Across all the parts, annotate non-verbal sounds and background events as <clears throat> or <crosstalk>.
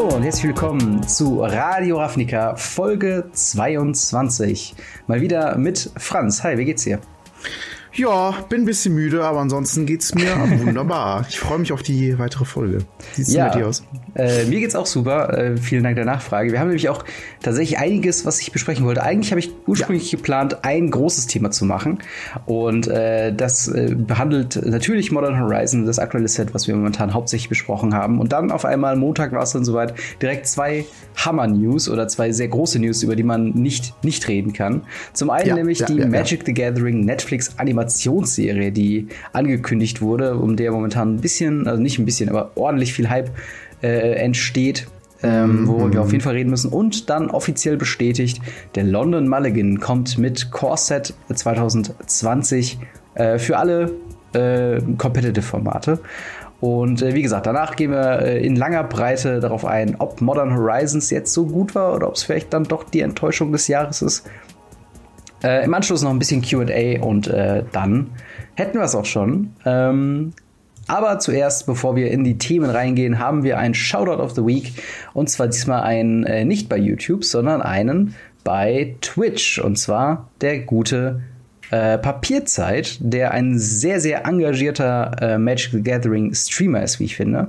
Hallo und herzlich willkommen zu Radio Ravnica Folge 22. Mal wieder mit Franz. Hi, wie geht's dir? Ja, bin ein bisschen müde, aber ansonsten geht's mir <laughs> wunderbar. Ich freue mich auf die weitere Folge. Wie sieht's ja, mit dir aus? Äh, mir geht's auch super. Äh, vielen Dank der Nachfrage. Wir haben nämlich auch tatsächlich einiges, was ich besprechen wollte. Eigentlich habe ich ursprünglich ja. geplant, ein großes Thema zu machen. Und äh, das äh, behandelt natürlich Modern Horizon, das aktuelle Set, was wir momentan hauptsächlich besprochen haben. Und dann auf einmal, Montag war es dann soweit, direkt zwei Hammer-News oder zwei sehr große News, über die man nicht, nicht reden kann. Zum einen ja, nämlich die Magic the Gathering Netflix Animation Animationsserie, die angekündigt wurde, um der momentan ein bisschen, also nicht ein bisschen, aber ordentlich viel Hype äh, entsteht. Ähm, worüber mhm. wir auf jeden Fall reden müssen. Und dann offiziell bestätigt, der London Mulligan kommt mit Core Set 2020 äh, für alle äh, Competitive-Formate. Und äh, wie gesagt, danach gehen wir äh, in langer Breite darauf ein, ob Modern Horizons jetzt so gut war oder ob es vielleicht dann doch die Enttäuschung des Jahres ist. Äh, Im Anschluss noch ein bisschen QA und äh, dann hätten wir es auch schon. Ähm, aber zuerst, bevor wir in die Themen reingehen, haben wir ein Shoutout of the Week. Und zwar diesmal einen äh, nicht bei YouTube, sondern einen bei Twitch. Und zwar der gute äh, Papierzeit, der ein sehr, sehr engagierter äh, Magic the Gathering Streamer ist, wie ich finde.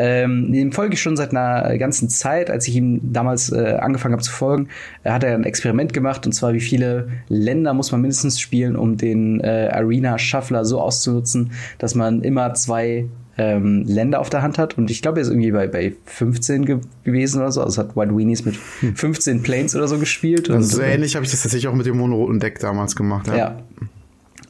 Ähm, dem folge ich schon seit einer ganzen Zeit. Als ich ihm damals äh, angefangen habe zu folgen, äh, hat er ein Experiment gemacht und zwar, wie viele Länder muss man mindestens spielen, um den äh, Arena Shuffler so auszunutzen, dass man immer zwei ähm, Länder auf der Hand hat. Und ich glaube, er ist irgendwie bei, bei 15 ge gewesen oder so. Also hat White Weenies mit 15 hm. Planes oder so gespielt. Also so ähnlich habe ich das tatsächlich auch mit dem monoroten Deck damals gemacht. Ja. ja.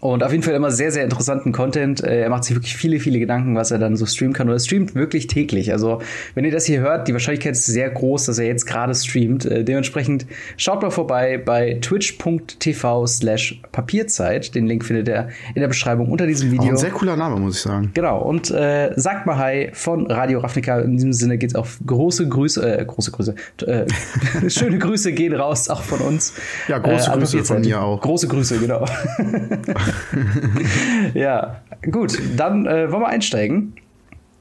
Und auf jeden Fall immer sehr, sehr interessanten Content. Äh, er macht sich wirklich viele, viele Gedanken, was er dann so streamen kann. Und er streamt wirklich täglich. Also, wenn ihr das hier hört, die Wahrscheinlichkeit ist sehr groß, dass er jetzt gerade streamt. Äh, dementsprechend schaut mal vorbei bei twitch.tv slash Papierzeit. Den Link findet ihr in der Beschreibung unter diesem Video. Auch ein sehr cooler Name, muss ich sagen. Genau. Und äh, sagt mal Hi von Radio Ravnica. In diesem Sinne geht's auf große Grüße, äh, große Grüße, äh, <laughs> schöne Grüße gehen raus, auch von uns. Ja, große äh, Grüße von mir auch. Große Grüße, genau. <laughs> <laughs> ja, gut, dann äh, wollen wir einsteigen.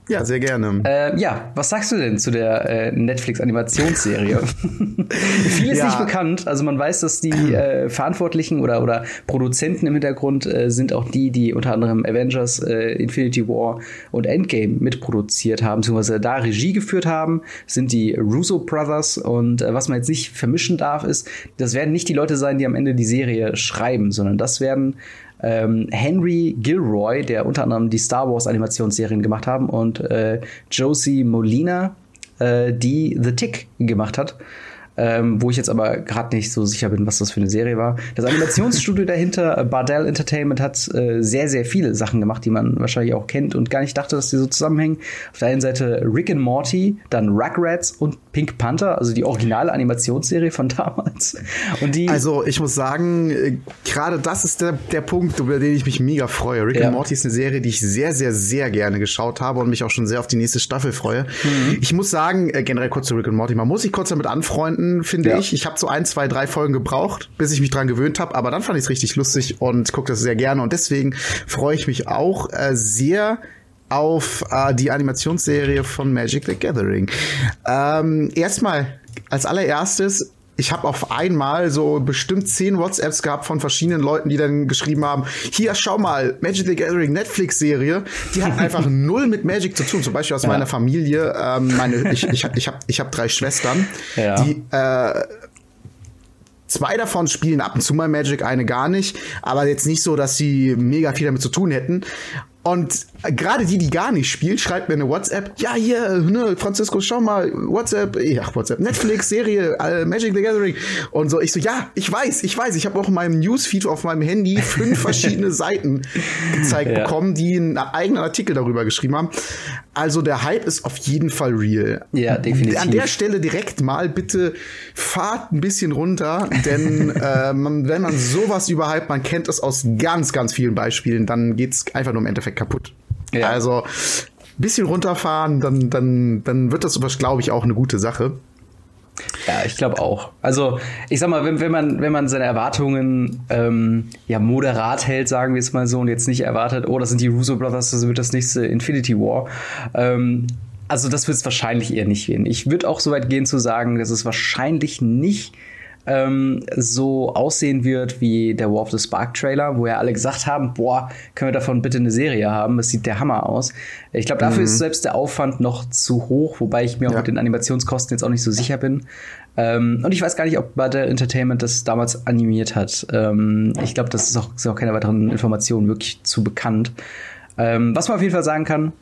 Ja, sehr gerne. Äh, ja, was sagst du denn zu der äh, Netflix-Animationsserie? <laughs> Viel ist ja. nicht bekannt. Also man weiß, dass die äh, Verantwortlichen oder, oder Produzenten im Hintergrund äh, sind auch die, die unter anderem Avengers, äh, Infinity War und Endgame mitproduziert haben, beziehungsweise da Regie geführt haben, sind die Russo Brothers. Und äh, was man jetzt nicht vermischen darf, ist, das werden nicht die Leute sein, die am Ende die Serie schreiben, sondern das werden ähm, Henry Gilroy, der unter anderem die Star Wars Animationsserien gemacht haben, und äh, Josie Molina, äh, die The Tick gemacht hat ähm, wo ich jetzt aber gerade nicht so sicher bin, was das für eine Serie war. Das Animationsstudio <laughs> dahinter, äh, Bardell Entertainment, hat äh, sehr, sehr viele Sachen gemacht, die man wahrscheinlich auch kennt und gar nicht dachte, dass die so zusammenhängen. Auf der einen Seite Rick and Morty, dann Rugrats und Pink Panther, also die originale Animationsserie von <laughs> damals. Und die also ich muss sagen, äh, gerade das ist der, der Punkt, über den ich mich mega freue. Rick ja. and Morty ist eine Serie, die ich sehr, sehr, sehr gerne geschaut habe und mich auch schon sehr auf die nächste Staffel freue. Mhm. Ich muss sagen, äh, generell kurz zu Rick and Morty, man muss sich kurz damit anfreunden, finde ja. ich. Ich habe so ein, zwei, drei Folgen gebraucht, bis ich mich dran gewöhnt habe, aber dann fand ich es richtig lustig und gucke das sehr gerne. Und deswegen freue ich mich auch äh, sehr auf äh, die Animationsserie von Magic the Gathering. Ähm, erstmal als allererstes ich habe auf einmal so bestimmt zehn WhatsApps gehabt von verschiedenen Leuten, die dann geschrieben haben, hier, schau mal, Magic the Gathering Netflix-Serie, die hat <laughs> einfach null mit Magic zu tun. Zum Beispiel aus ja. meiner Familie, ähm, meine, ich, ich, ich habe ich hab drei Schwestern, ja. die äh, Zwei davon spielen ab und zu mal Magic, eine gar nicht, aber jetzt nicht so, dass sie mega viel damit zu tun hätten. Und gerade die, die gar nicht spielt, schreibt mir eine WhatsApp. Ja, hier, ne, Francisco, schau mal, WhatsApp, ja, WhatsApp, Netflix, Serie, äh, Magic the Gathering. Und so, ich so, ja, ich weiß, ich weiß. Ich habe auch in meinem Newsfeed auf meinem Handy fünf verschiedene <laughs> Seiten gezeigt ja. bekommen, die einen eigenen Artikel darüber geschrieben haben. Also der Hype ist auf jeden Fall real. Ja, definitiv. An der Stelle direkt mal bitte fahrt ein bisschen runter, denn <laughs> äh, man, wenn man sowas überhype, man kennt es aus ganz, ganz vielen Beispielen, dann geht's einfach nur im Endeffekt kaputt. Ja. Also bisschen runterfahren, dann, dann, dann wird das, glaube ich, auch eine gute Sache. Ja, ich glaube auch. Also, ich sag mal, wenn, wenn, man, wenn man seine Erwartungen ähm, ja moderat hält, sagen wir es mal so, und jetzt nicht erwartet, oh, das sind die Russo Brothers, das wird das nächste Infinity War, ähm, also das wird es wahrscheinlich eher nicht gehen. Ich würde auch so weit gehen zu sagen, dass es wahrscheinlich nicht ähm, so aussehen wird wie der War of the Spark Trailer, wo ja alle gesagt haben, boah, können wir davon bitte eine Serie haben? Das sieht der Hammer aus. Ich glaube, dafür mhm. ist selbst der Aufwand noch zu hoch, wobei ich mir auch ja. mit den Animationskosten jetzt auch nicht so sicher bin. Ähm, und ich weiß gar nicht, ob Battle Entertainment das damals animiert hat. Ähm, ich glaube, das ist auch, ist auch keine weiteren Informationen wirklich zu bekannt. Ähm, was man auf jeden Fall sagen kann,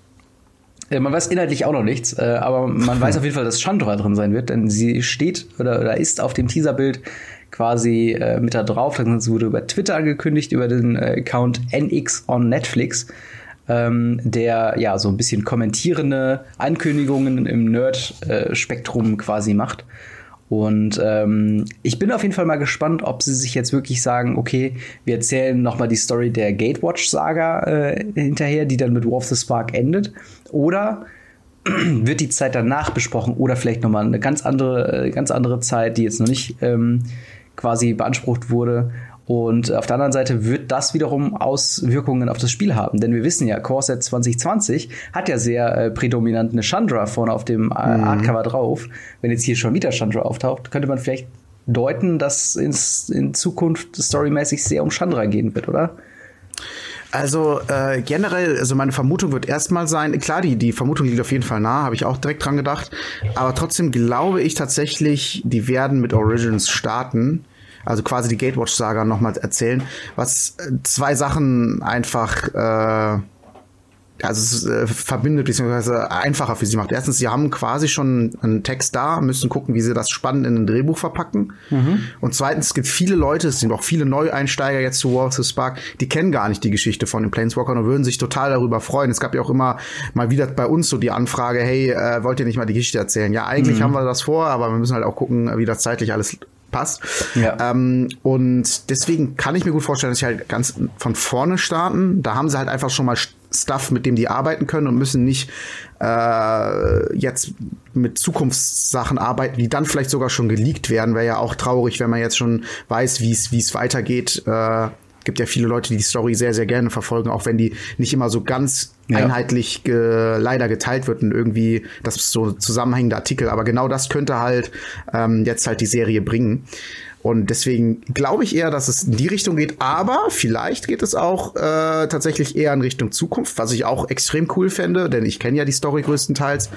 man weiß inhaltlich auch noch nichts, äh, aber man weiß <laughs> auf jeden Fall, dass Chandra drin sein wird, denn sie steht oder, oder ist auf dem Teaserbild quasi äh, mit da drauf. Das wurde über Twitter angekündigt, über den äh, Account NX on Netflix, ähm, der ja so ein bisschen kommentierende Ankündigungen im Nerd-Spektrum äh, quasi macht. Und ähm, ich bin auf jeden Fall mal gespannt, ob sie sich jetzt wirklich sagen, okay, wir erzählen noch mal die Story der Gatewatch-Saga äh, hinterher, die dann mit War of the Spark endet. Oder <clears throat> wird die Zeit danach besprochen oder vielleicht noch mal eine ganz andere, äh, ganz andere Zeit, die jetzt noch nicht ähm, quasi beansprucht wurde. Und auf der anderen Seite wird das wiederum Auswirkungen auf das Spiel haben. Denn wir wissen ja, Core Set 2020 hat ja sehr äh, prädominant eine Chandra vorne auf dem äh, mhm. Artcover drauf. Wenn jetzt hier schon wieder Chandra auftaucht, könnte man vielleicht deuten, dass es in Zukunft storymäßig sehr um Chandra gehen wird, oder? Also äh, generell, also meine Vermutung wird erstmal sein, klar, die, die Vermutung liegt auf jeden Fall nah, habe ich auch direkt dran gedacht. Aber trotzdem glaube ich tatsächlich, die werden mit Origins starten also quasi die Gatewatch-Saga nochmal erzählen, was äh, zwei Sachen einfach äh, also es äh, verbindet bzw. einfacher für sie macht. Erstens, sie haben quasi schon einen Text da, müssen gucken, wie sie das spannend in ein Drehbuch verpacken. Mhm. Und zweitens, es gibt viele Leute, es sind auch viele Neueinsteiger jetzt zu War of the Spark, die kennen gar nicht die Geschichte von den Planeswalkern und würden sich total darüber freuen. Es gab ja auch immer mal wieder bei uns so die Anfrage, hey, äh, wollt ihr nicht mal die Geschichte erzählen? Ja, eigentlich mhm. haben wir das vor, aber wir müssen halt auch gucken, wie das zeitlich alles passt. Ja. Ähm, und deswegen kann ich mir gut vorstellen, dass sie halt ganz von vorne starten. Da haben sie halt einfach schon mal Stuff, mit dem die arbeiten können und müssen nicht äh, jetzt mit Zukunftssachen arbeiten, die dann vielleicht sogar schon geleakt werden. Wäre ja auch traurig, wenn man jetzt schon weiß, wie es weitergeht. Äh, gibt ja viele Leute, die die Story sehr, sehr gerne verfolgen, auch wenn die nicht immer so ganz ja. einheitlich ge leider geteilt wird und irgendwie das ist so zusammenhängende Artikel. Aber genau das könnte halt ähm, jetzt halt die Serie bringen. Und deswegen glaube ich eher, dass es in die Richtung geht. Aber vielleicht geht es auch äh, tatsächlich eher in Richtung Zukunft, was ich auch extrem cool fände, denn ich kenne ja die Story größtenteils.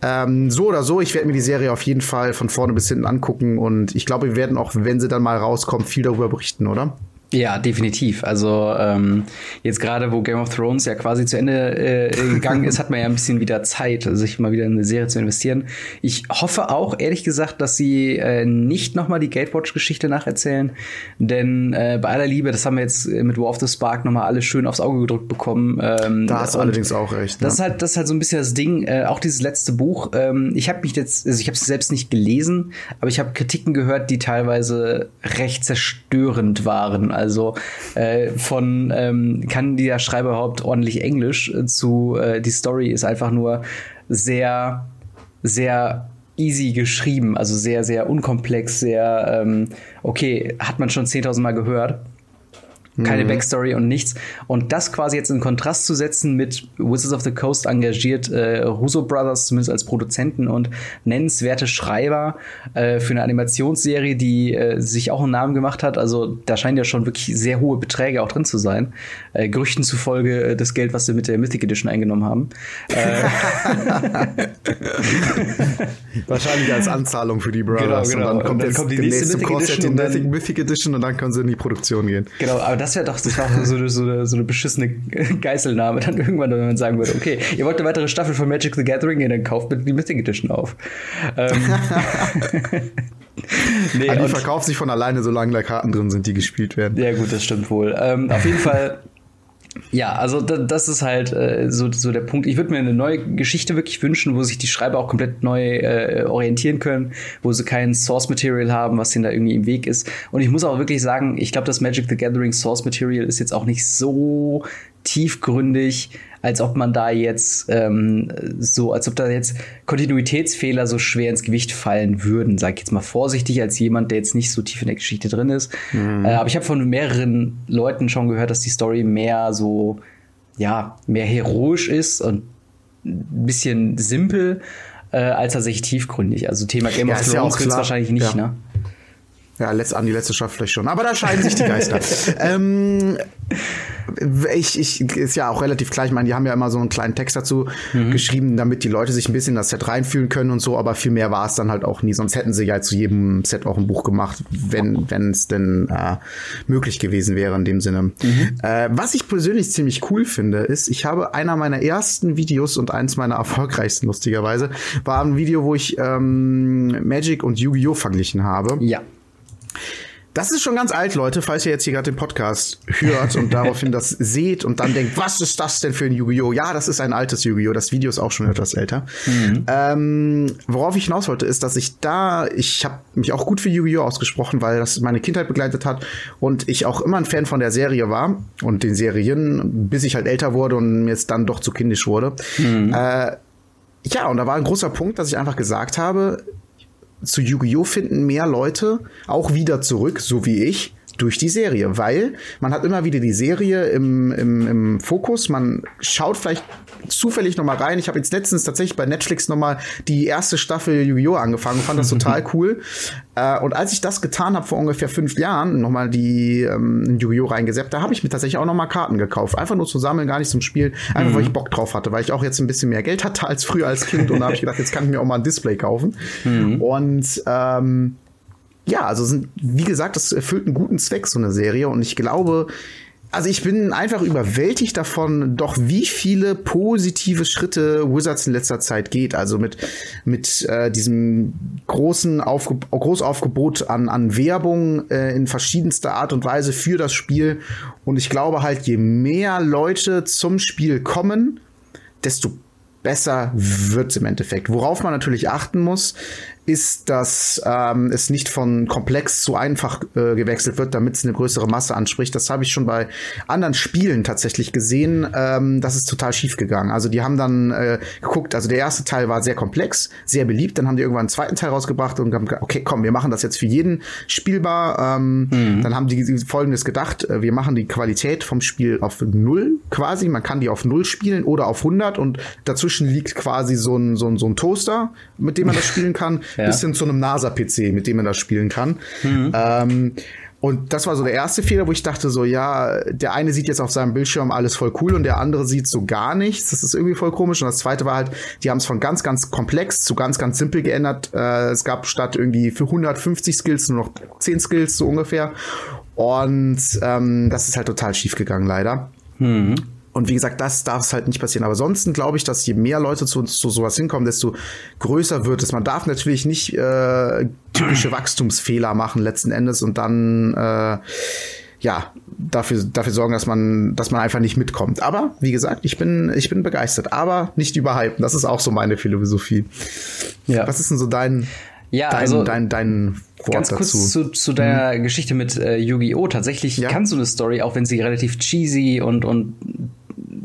Ähm, so oder so, ich werde mir die Serie auf jeden Fall von vorne bis hinten angucken und ich glaube, wir werden auch, wenn sie dann mal rauskommt, viel darüber berichten, oder? Ja, definitiv. Also ähm, jetzt gerade, wo Game of Thrones ja quasi zu Ende äh, gegangen ist, hat man ja ein bisschen wieder Zeit, sich mal wieder in eine Serie zu investieren. Ich hoffe auch, ehrlich gesagt, dass sie äh, nicht noch mal die Gatewatch-Geschichte nacherzählen, denn äh, bei aller Liebe, das haben wir jetzt mit War of the Spark noch mal alles schön aufs Auge gedrückt bekommen. Ähm, da hast du allerdings auch recht. Ne? Das ist halt, das ist halt so ein bisschen das Ding. Äh, auch dieses letzte Buch. Ähm, ich habe mich jetzt, also ich habe es selbst nicht gelesen, aber ich habe Kritiken gehört, die teilweise recht zerstörend waren. Also äh, von ähm, kann der Schreiber überhaupt ordentlich Englisch? Äh, zu äh, die Story ist einfach nur sehr, sehr easy geschrieben, also sehr, sehr unkomplex, sehr ähm, okay, hat man schon 10.000 Mal gehört keine mhm. Backstory und nichts. Und das quasi jetzt in Kontrast zu setzen mit Wizards of the Coast engagiert äh, Russo Brothers zumindest als Produzenten und nennenswerte Schreiber äh, für eine Animationsserie, die äh, sich auch einen Namen gemacht hat. Also da scheinen ja schon wirklich sehr hohe Beträge auch drin zu sein. Äh, Gerüchten zufolge äh, das Geld, was sie mit der Mythic Edition eingenommen haben. Äh, <laughs> Wahrscheinlich als Anzahlung für die Brothers. Genau, genau. Und dann kommt, und dann kommt die nächste Mythic Edition, die Mythic Edition und dann können sie in die Produktion gehen. Genau, aber das wäre doch das wär so, so, so, eine, so eine beschissene Geiselnahme dann irgendwann, wenn man sagen würde, okay, ihr wollt eine weitere Staffel von Magic the Gathering, ja, dann kauft bitte die Mythic Edition auf. Ähm. <laughs> nee, die verkauft sich von alleine, solange da Karten drin sind, die gespielt werden. Ja, gut, das stimmt wohl. Ähm, auf jeden Fall ja, also da, das ist halt äh, so, so der Punkt. Ich würde mir eine neue Geschichte wirklich wünschen, wo sich die Schreiber auch komplett neu äh, orientieren können, wo sie kein Source Material haben, was ihnen da irgendwie im Weg ist. Und ich muss auch wirklich sagen, ich glaube, das Magic the Gathering Source Material ist jetzt auch nicht so tiefgründig, als ob man da jetzt ähm, so, als ob da jetzt Kontinuitätsfehler so schwer ins Gewicht fallen würden, sag ich jetzt mal vorsichtig, als jemand, der jetzt nicht so tief in der Geschichte drin ist. Mhm. Äh, aber ich habe von mehreren Leuten schon gehört, dass die Story mehr so, ja, mehr heroisch ist und ein bisschen simpel äh, als tatsächlich tiefgründig. Also Thema Game Ja, of ja Thrones auch wird's klar. wahrscheinlich nicht, Ja. ne? Ja, letzt, an die letzte Staffel vielleicht schon. Aber da scheiden sich die Geister. <laughs> ähm, ich, ich, ist ja auch relativ klar. Ich meine, die haben ja immer so einen kleinen Text dazu geschrieben, damit die Leute sich ein bisschen in das Set reinfühlen können und so. Aber viel mehr war es dann halt auch nie. Sonst hätten sie ja zu jedem Set auch ein Buch gemacht, wenn wenn es denn äh, möglich gewesen wäre in dem Sinne. Äh, was ich persönlich ziemlich cool finde, ist, ich habe einer meiner ersten Videos und eins meiner erfolgreichsten, lustigerweise, war ein Video, wo ich ähm, Magic und Yu-Gi-Oh! verglichen habe. Ja. Das ist schon ganz alt, Leute, falls ihr jetzt hier gerade den Podcast hört und daraufhin das <laughs> seht und dann denkt, was ist das denn für ein Yu-Gi-Oh? Ja, das ist ein altes Yu-Gi-Oh! Das Video ist auch schon etwas älter. Ähm, worauf ich hinaus wollte, ist, dass ich da, ich habe mich auch gut für Yu-Gi-Oh! ausgesprochen, weil das meine Kindheit begleitet hat und ich auch immer ein Fan von der Serie war und den Serien, bis ich halt älter wurde und mir jetzt dann doch zu kindisch wurde. Äh, ja, und da war ein großer Punkt, dass ich einfach gesagt habe, zu Yu-Gi-Oh! finden mehr Leute auch wieder zurück, so wie ich, durch die Serie, weil man hat immer wieder die Serie im, im, im Fokus, man schaut vielleicht zufällig noch mal rein. Ich habe jetzt letztens tatsächlich bei Netflix noch mal die erste Staffel Yu-Gi-Oh! angefangen, fand das total <laughs> cool. Äh, und als ich das getan habe vor ungefähr fünf Jahren, noch mal die ähm, Yu-Gi-Oh! reingesäppt, da habe ich mir tatsächlich auch noch mal Karten gekauft. Einfach nur zu sammeln, gar nicht zum Spiel, einfach weil ich Bock drauf hatte, weil ich auch jetzt ein bisschen mehr Geld hatte als früher als Kind und da habe ich gedacht, jetzt kann ich mir auch mal ein Display kaufen. Und ähm, ja, also sind, wie gesagt, das erfüllt einen guten Zweck, so eine Serie. Und ich glaube, also ich bin einfach überwältigt davon, doch wie viele positive Schritte Wizards in letzter Zeit geht. Also mit, mit äh, diesem großen Aufge Großaufgebot an, an Werbung äh, in verschiedenster Art und Weise für das Spiel. Und ich glaube halt, je mehr Leute zum Spiel kommen, desto besser wird's im Endeffekt. Worauf man natürlich achten muss, ist, dass ähm, es nicht von komplex zu einfach äh, gewechselt wird, damit es eine größere Masse anspricht. Das habe ich schon bei anderen Spielen tatsächlich gesehen. Ähm, das ist total schief gegangen. Also die haben dann äh, geguckt, also der erste Teil war sehr komplex, sehr beliebt. Dann haben die irgendwann einen zweiten Teil rausgebracht und haben gesagt, okay, komm, wir machen das jetzt für jeden spielbar. Ähm, Dann haben die Folgendes gedacht, äh, wir machen die Qualität vom Spiel auf null quasi. Man kann die auf null spielen oder auf 100 und dazwischen liegt quasi so ein, so ein, so ein Toaster, mit dem man das spielen kann, Ja. bis hin zu einem NASA-PC, mit dem man das spielen kann. Ähm, und das war so der erste Fehler, wo ich dachte so, ja, der eine sieht jetzt auf seinem Bildschirm alles voll cool und der andere sieht so gar nichts. Das ist irgendwie voll komisch. Und das zweite war halt, die haben es von ganz, ganz komplex zu ganz, ganz simpel geändert. Äh, es gab statt irgendwie für 150 Skills nur noch 10 Skills so ungefähr. Und ähm, das ist halt total schief gegangen, leider. Und wie gesagt, das darf es halt nicht passieren. Aber ansonsten glaube ich, dass je mehr Leute zu, zu sowas hinkommen, desto größer wird es. Man darf natürlich nicht äh, typische Wachstumsfehler machen letzten Endes und dann äh, ja dafür dafür sorgen, dass man dass man einfach nicht mitkommt. Aber wie gesagt, ich bin ich bin begeistert, aber nicht überhypen. Das ist auch so meine Philosophie. Ja. Was ist denn so dein Ja, dein, also- dein, dein Wort Ganz kurz dazu? zu, zu der Geschichte mit äh, Yu-Gi-Oh! Tatsächlich Ja. kann so eine Story, auch wenn sie relativ cheesy und, und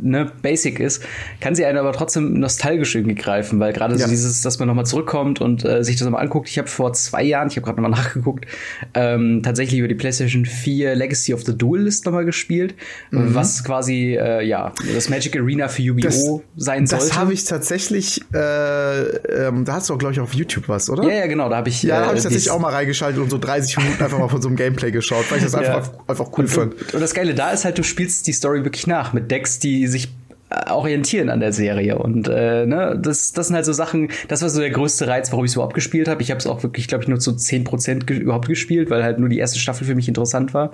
ne, basic ist, kann sie einen aber trotzdem nostalgisch irgendwie greifen, weil gerade Ja. so dieses, dass man nochmal zurückkommt und äh, sich das nochmal anguckt. Ich habe vor zwei Jahren, ich habe gerade nochmal <laughs> nachgeguckt, ähm, tatsächlich über die PlayStation 4 Legacy of the Duelist nochmal gespielt, was quasi äh, ja das Magic Arena für Yu-Gi-Oh! sein das sollte. habe ich tatsächlich, äh, ähm, da hast du auch, glaube ich, auf YouTube was, oder? ja, ja, genau, da habe ich. Ja, da äh, habe ich tatsächlich auch mal reingeschaltet und so 30 Minuten einfach mal von so einem Gameplay geschaut, weil ich das <laughs> einfach, einfach cool und, fand. und, und das Geile da ist halt, du spielst die Story wirklich nach mit Decks, die sich äh, orientieren an der Serie und äh, ne, das, das sind halt so Sachen, das war so der größte Reiz, warum ich so abgespielt habe. Ich habe es auch wirklich, glaube ich, nur zu 10% ge überhaupt gespielt, weil halt nur die erste Staffel für mich interessant war.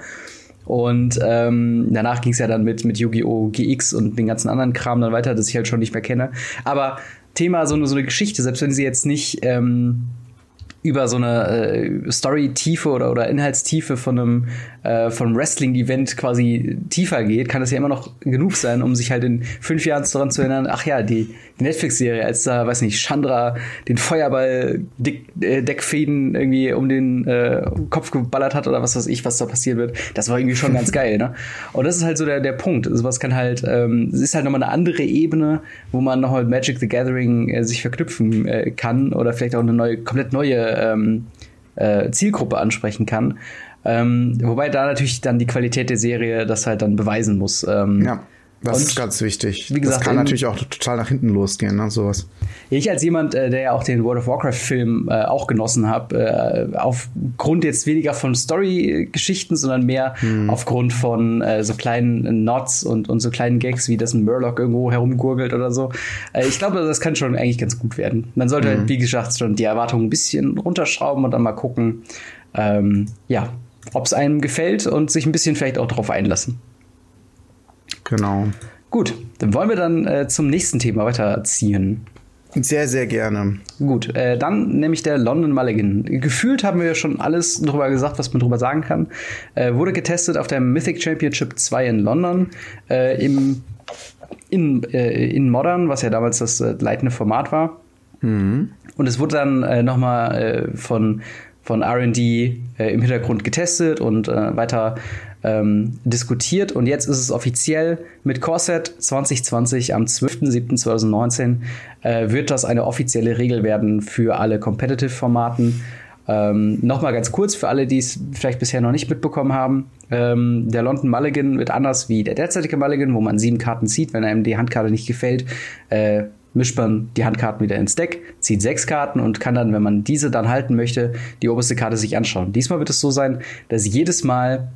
Und ähm, danach ging es ja dann mit, mit Yu-Gi-Oh! GX und den ganzen anderen Kram dann weiter, das ich halt schon nicht mehr kenne. Aber Thema so eine, so eine Geschichte, selbst wenn sie jetzt nicht ähm, über so eine äh, Story-Tiefe oder, oder Inhaltstiefe von einem äh, von Wrestling-Event quasi tiefer geht, kann das ja immer noch genug sein, um sich halt in fünf Jahren daran zu erinnern, ach ja, die, die Netflix-Serie, als da, weiß nicht, Chandra den Feuerball Dick, äh, Deckfäden irgendwie um den äh, Kopf geballert hat oder was weiß ich, was da passiert wird, das war irgendwie schon ganz <laughs> geil, ne? Und das ist halt so der, der Punkt. Sowas kann halt, ähm, es ist halt nochmal eine andere Ebene, wo man nochmal Magic the Gathering äh, sich verknüpfen äh, kann oder vielleicht auch eine neue, komplett neue ähm, äh, Zielgruppe ansprechen kann. Ähm, wobei da natürlich dann die Qualität der Serie das halt dann beweisen muss. Ähm, Ja. Das und ist ganz wichtig. Wie gesagt, das kann natürlich auch total nach hinten losgehen, ne, sowas. Ich als jemand, äh, der ja auch den World of Warcraft-Film äh, auch genossen habe, äh, aufgrund jetzt weniger von Story-Geschichten, sondern mehr hm. aufgrund von äh, so kleinen Nods und, und so kleinen Gags, wie das ein Murloc irgendwo herumgurgelt oder so. Äh, ich glaube, das kann schon eigentlich ganz gut werden. Man sollte, hm. wie gesagt, schon die Erwartungen ein bisschen runterschrauben und dann mal gucken, ähm, ja, ob es einem gefällt und sich ein bisschen vielleicht auch darauf einlassen. Genau. Gut, dann wollen wir dann äh, zum nächsten Thema weiterziehen. Sehr, sehr gerne. Gut, äh, dann nämlich der London Mulligan. Gefühlt haben wir schon alles darüber gesagt, was man darüber sagen kann. Äh, wurde getestet auf der Mythic Championship 2 in London. Äh, im, in, äh, in Modern, was ja damals das äh, leitende Format war. Mhm. Und es wurde dann äh, nochmal äh, von, von RD äh, im Hintergrund getestet und äh, weiter ähm, diskutiert und jetzt ist es offiziell mit Corset 2020 am 12.07.2019 äh, wird das eine offizielle Regel werden für alle Competitive-Formaten. Ähm, Nochmal ganz kurz für alle, die es vielleicht bisher noch nicht mitbekommen haben. Ähm, der London Mulligan wird anders wie der derzeitige Mulligan, wo man sieben Karten zieht. Wenn einem die Handkarte nicht gefällt, äh, mischt man die Handkarten wieder ins Deck, zieht sechs Karten und kann dann, wenn man diese dann halten möchte, die oberste Karte sich anschauen. Diesmal wird es so sein, dass jedes Mal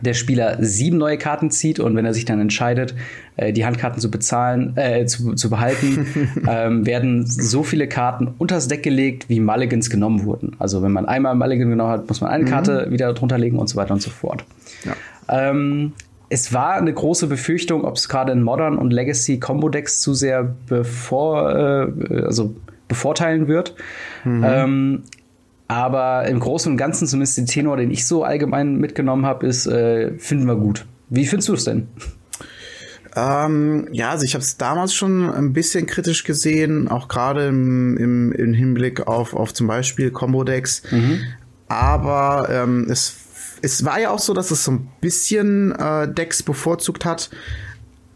der Spieler sieben neue Karten zieht und wenn er sich dann entscheidet, äh, die Handkarten zu bezahlen, äh, zu, zu behalten, <laughs> ähm, werden so viele Karten unters Deck gelegt, wie Mulligans genommen wurden. Also wenn man einmal Mulligan genommen hat, muss man eine mhm. Karte wieder drunter legen und so weiter und so fort. Ja. Ähm, es war eine große Befürchtung, ob es gerade in Modern und Legacy Combo Decks zu sehr bevor, äh, also bevorteilen wird. Mhm. Ähm, aber im Großen und Ganzen, zumindest den Tenor, den ich so allgemein mitgenommen habe, ist, äh, finden wir gut. Wie findest du es denn? Ähm, ja, also ich habe es damals schon ein bisschen kritisch gesehen, auch gerade im, im, im, Hinblick auf, auf zum Beispiel Combo-Decks. Mhm. Aber ähm, es, es war ja auch so, dass es so ein bisschen äh, Decks bevorzugt hat.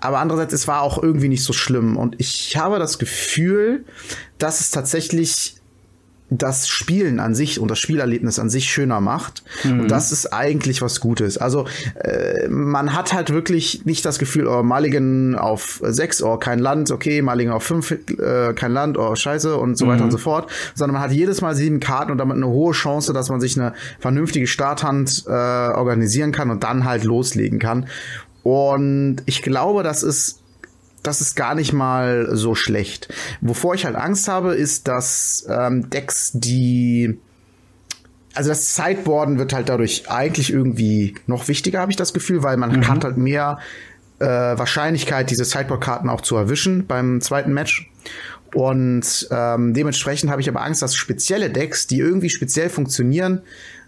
Aber andererseits, es war auch irgendwie nicht so schlimm. Und ich habe das Gefühl, dass es tatsächlich das Spielen an sich und das Spielerlebnis an sich schöner macht. Mhm. Und das ist eigentlich was Gutes. Also äh, man hat halt wirklich nicht das Gefühl, oh, Mulligan auf sechs, oh, kein Land, okay, Mulligan auf fünf, äh, kein Land, oh, scheiße und so mhm. weiter und so fort. Sondern man hat jedes Mal sieben Karten und damit eine hohe Chance, dass man sich eine vernünftige Starthand äh, organisieren kann und dann halt loslegen kann. Und ich glaube, das ist das ist gar nicht mal so schlecht. Wovor ich halt Angst habe, ist, dass ähm, Decks, die also das Sideboarden wird halt dadurch eigentlich irgendwie noch wichtiger, habe ich das Gefühl, weil man mhm. hat halt mehr äh, Wahrscheinlichkeit, diese Sideboard-Karten auch zu erwischen beim zweiten Match. Und ähm, dementsprechend habe ich aber Angst, dass spezielle Decks, die irgendwie speziell funktionieren,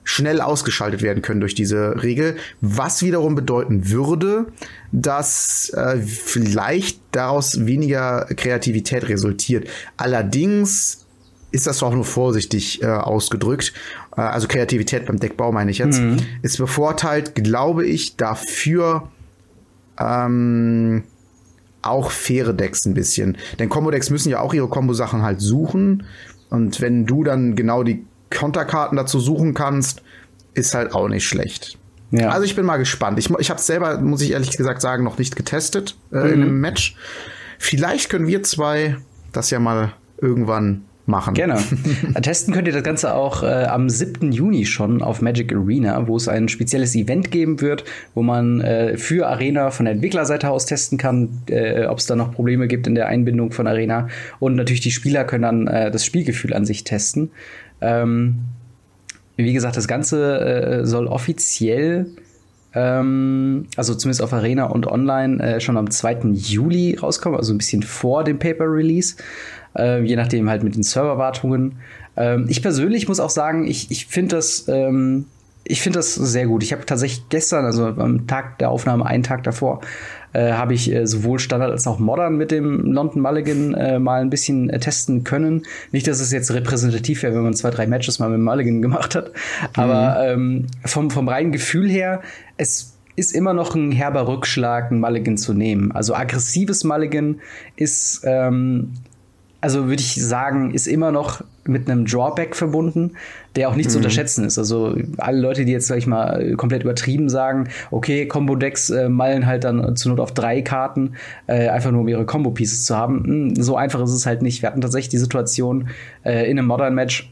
schnell ausgeschaltet werden können durch diese Regel, was wiederum bedeuten würde, dass äh, vielleicht daraus weniger Kreativität resultiert. Allerdings ist das auch nur vorsichtig äh, ausgedrückt. Äh, also Kreativität beim Deckbau meine ich jetzt. Mhm. Ist bevorteilt, glaube ich, dafür ähm, auch faire Decks ein bisschen. Denn Combo-Decks müssen ja auch ihre Combo-Sachen halt suchen. Und wenn du dann genau die Konterkarten dazu suchen kannst, ist halt auch nicht schlecht. Ja. Also ich bin mal gespannt. Ich, ich habe selber, muss ich ehrlich gesagt sagen, noch nicht getestet äh, mhm. in einem Match. Vielleicht können wir zwei das ja mal irgendwann machen. Gerne. <laughs> Testen könnt ihr das Ganze auch äh, am 7. Juni schon auf Magic Arena, wo es ein spezielles Event geben wird, wo man äh, für Arena von der Entwicklerseite aus testen kann, äh, ob es da noch Probleme gibt in der Einbindung von Arena. Und natürlich die Spieler können dann äh, das Spielgefühl an sich testen. Ähm, wie gesagt, das Ganze äh, soll offiziell, ähm, also zumindest auf Arena und online, äh, schon am 2. Juli rauskommen, also ein bisschen vor dem Paper-Release, äh, je nachdem halt mit den Serverwartungen. Ähm, ich persönlich muss auch sagen, ich, ich finde das ähm, ich finde das sehr gut. Ich habe tatsächlich gestern, also am Tag der Aufnahme, einen Tag davor, äh, habe ich äh, sowohl Standard als auch Modern mit dem London Mulligan äh, mal ein bisschen äh, testen können. Nicht, dass es jetzt repräsentativ wäre, wenn man zwei, drei Matches mal mit Mulligan gemacht hat, aber mhm. ähm, vom, vom reinen Gefühl her, es ist immer noch ein herber Rückschlag, ein Mulligan zu nehmen. Also aggressives Mulligan ist ähm, also würde ich sagen, ist immer noch mit einem Drawback verbunden, der auch nicht mhm. zu unterschätzen ist. Also alle Leute, die jetzt, sag ich mal, komplett übertrieben sagen, okay, Combo-Decks äh, malen halt dann zur Not auf drei Karten, äh, einfach nur um ihre Combo-Pieces zu haben. Hm, so einfach ist es halt nicht. Wir hatten tatsächlich die Situation äh, in einem Modern-Match,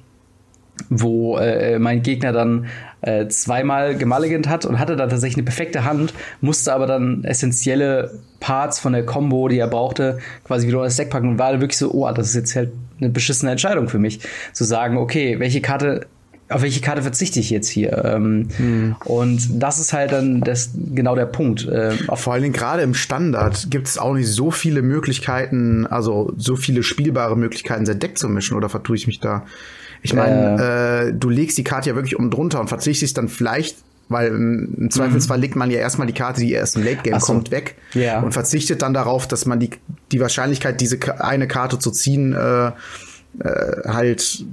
wo äh, mein Gegner dann äh, zweimal gemalligant hat und hatte da tatsächlich eine perfekte Hand, musste aber dann essentielle Parts von der Combo, die er brauchte, quasi wieder das Deck packen und war wirklich so, oh, das ist jetzt halt eine beschissene Entscheidung für mich, zu sagen, okay, welche Karte auf welche Karte verzichte ich jetzt hier? Ähm, hm. Und das ist halt dann das, genau der Punkt. Äh, Vor allen Dingen gerade im Standard gibt es auch nicht so viele Möglichkeiten, also so viele spielbare Möglichkeiten, sein Deck zu mischen, oder vertue ich mich da? Ich meine, äh, du legst die Karte ja wirklich unten drunter und verzichtest dann vielleicht weil im Zweifelsfall mhm. legt man ja erstmal die Karte, die erst im Late Game so. kommt, weg ja. und verzichtet dann darauf, dass man die, die Wahrscheinlichkeit, diese eine Karte zu ziehen, äh, äh, halt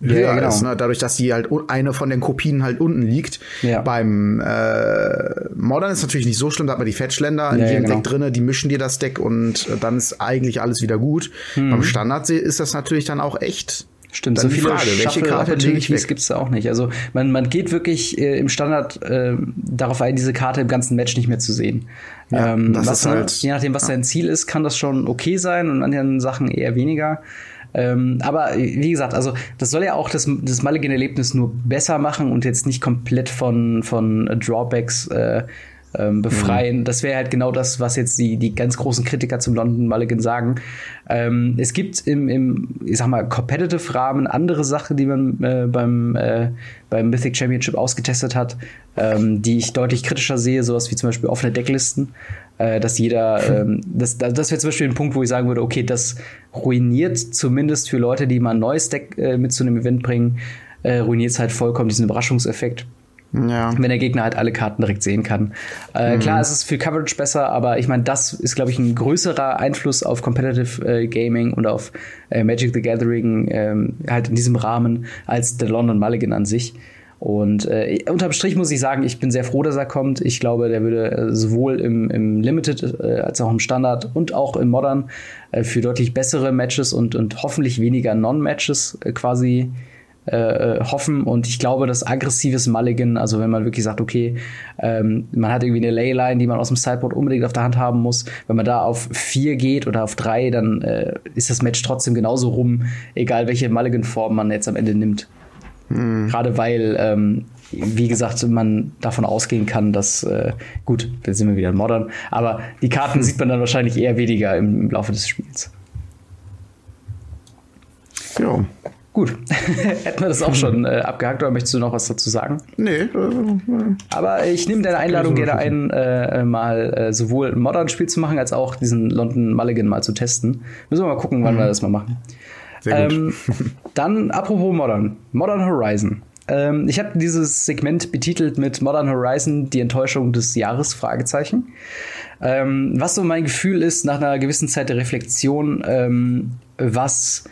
höher ja, genau. ist, ne? dadurch, dass die halt eine von den Kopien halt unten liegt. Ja. Beim äh, Modern ist natürlich nicht so schlimm, da hat man die Fetchländer in jedem genau. Deck drinne, die mischen dir das Deck und dann ist eigentlich alles wieder gut. Mhm. Beim Standard ist das natürlich dann auch echt Stimmt, Dann so viele Frage, welche Karte Opportunities gibt's da auch nicht. Also man, man geht wirklich äh, im Standard äh, darauf ein, diese Karte im ganzen Match nicht mehr zu sehen. Ja, ähm, das ist halt, je nachdem, was ja. dein Ziel ist, kann das schon okay sein und an den Sachen eher weniger. Ähm, aber wie gesagt, also das soll ja auch das, das Mulligan-Erlebnis nur besser machen und jetzt nicht komplett von, von Drawbacks äh, ähm, befreien. Mhm. Das wäre halt genau das, was jetzt die, die ganz großen Kritiker zum London Mulligan sagen. Ähm, es gibt im, im, ich sag mal, Competitive-Rahmen andere Sachen, die man äh, beim, äh, beim Mythic Championship ausgetestet hat, ähm, die ich deutlich kritischer sehe, sowas wie zum Beispiel offene Decklisten. Äh, dass jeder, ähm, das, das wäre zum Beispiel ein Punkt, wo ich sagen würde, okay, das ruiniert zumindest für Leute, die mal ein neues Deck äh, mit zu einem Event bringen, äh, ruiniert es halt vollkommen diesen Überraschungseffekt. Ja. Wenn der Gegner halt alle Karten direkt sehen kann. Äh, mhm. Klar, es ist für Coverage besser, aber ich meine, das ist, glaube ich, ein größerer Einfluss auf Competitive äh, Gaming und auf äh, Magic the Gathering ähm, halt in diesem Rahmen als der London Mulligan an sich. Und äh, unterm Strich muss ich sagen, ich bin sehr froh, dass er kommt. Ich glaube, der würde äh, sowohl im, im Limited äh, als auch im Standard und auch im Modern für deutlich bessere Matches und, und hoffentlich weniger Non-Matches quasi äh, äh, hoffen. Und ich glaube, dass aggressives Mulligan, also wenn man wirklich sagt, okay, ähm, man hat irgendwie eine Leyline, die man aus dem Sideboard unbedingt auf der Hand haben muss, wenn man da auf vier geht oder auf drei, dann äh, ist das Match trotzdem genauso rum, egal welche Mulligan-Form man jetzt am Ende nimmt. Mhm. Gerade weil, ähm, wie gesagt, man davon ausgehen kann, dass, äh, gut, jetzt sind wir wieder in Modern, aber die Karten sieht man dann wahrscheinlich eher weniger im, im Laufe des Spiels. Ja. Gut, <laughs> hätten wir das auch schon äh, abgehakt oder möchtest du noch was dazu sagen? Nee. Äh, Aber ich nehme deine Einladung gerne ein, äh, mal äh, sowohl ein Modern-Spiel zu machen, als auch diesen London Mulligan mal zu testen. Müssen wir mal gucken, wann mhm. wir das mal machen. Sehr gut. Ähm, <laughs> dann, apropos Modern, Modern Horizon. Ähm, ich habe dieses Segment betitelt mit Modern Horizon, die Enttäuschung des Jahres, Fragezeichen. Ähm, was so mein Gefühl ist, nach einer gewissen Zeit der Reflexion, ähm, was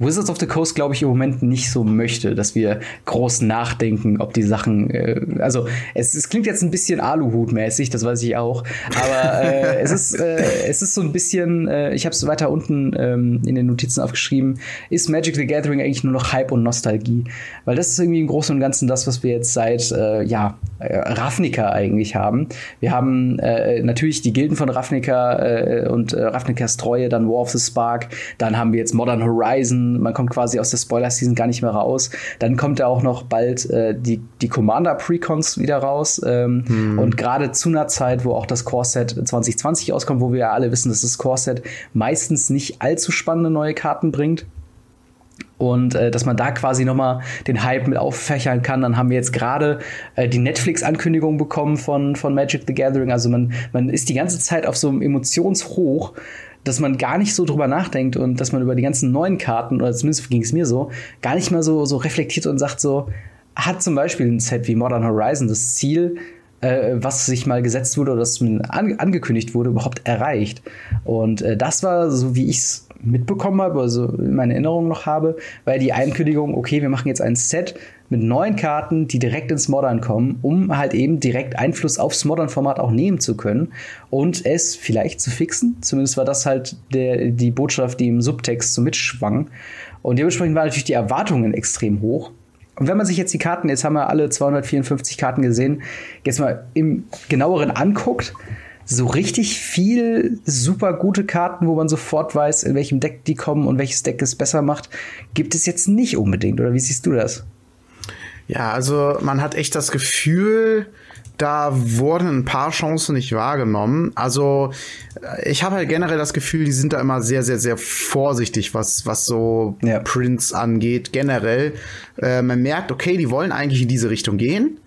Wizards of the Coast, glaube ich, im Moment nicht so möchte, dass wir groß nachdenken, ob die Sachen. Äh, also, es, es klingt jetzt ein bisschen Aluhut-mäßig, das weiß ich auch. Aber äh, <laughs> es, ist, äh, es ist so ein bisschen, äh, ich habe es weiter unten ähm, in den Notizen aufgeschrieben, ist Magic the Gathering eigentlich nur noch Hype und Nostalgie? Weil das ist irgendwie im Großen und Ganzen das, was wir jetzt seit, äh, ja, äh, Ravnica eigentlich haben. Wir haben natürlich die Gilden von Ravnica und äh, Ravnicas Treue, dann War of the Spark, dann haben wir jetzt Modern Horizon man kommt quasi aus der Spoiler-Season gar nicht mehr raus. Dann kommt ja auch noch bald äh, die, die Commander-Precons wieder raus. Ähm, hm. Und gerade zu einer Zeit, wo auch das Core-Set 2020 auskommt, wo wir ja alle wissen, dass das Core-Set meistens nicht allzu spannende neue Karten bringt und äh, dass man da quasi noch mal den Hype mit auffächern kann. Dann haben wir jetzt gerade äh, die Netflix-Ankündigung bekommen von von Magic the Gathering. Also man man ist die ganze Zeit auf so einem Emotionshoch dass man gar nicht so drüber nachdenkt und dass man über die ganzen neuen Karten, oder zumindest ging es mir so, gar nicht mal so, so reflektiert und sagt so, hat zum Beispiel ein Set wie Modern Horizon das Ziel, äh, was sich mal gesetzt wurde oder das an, angekündigt wurde, überhaupt erreicht. Und äh, das war, so wie ich es mitbekommen habe, also in meiner Erinnerung noch habe, weil die Ankündigung, okay, wir machen jetzt ein Set, mit neuen Karten, die direkt ins Modern kommen, um halt eben direkt Einfluss aufs Modern-Format auch nehmen zu können und es vielleicht zu fixen. Zumindest war das halt der, die Botschaft, die im Subtext so mitschwang. Und dementsprechend waren natürlich die Erwartungen extrem hoch. Und wenn man sich jetzt die Karten, jetzt haben wir alle 254 Karten gesehen, jetzt mal im genaueren anguckt, so richtig viel super gute Karten, wo man sofort weiß, in welchem Deck die kommen und welches Deck es besser macht, gibt es jetzt nicht unbedingt. Oder wie siehst du das? Ja, also man hat echt das Gefühl, da wurden ein paar Chancen nicht wahrgenommen. Also ich habe halt generell das Gefühl, die sind da immer sehr, sehr, sehr vorsichtig, was, was so ja. Prints angeht. Generell, äh, man merkt, okay, die wollen eigentlich in diese Richtung gehen.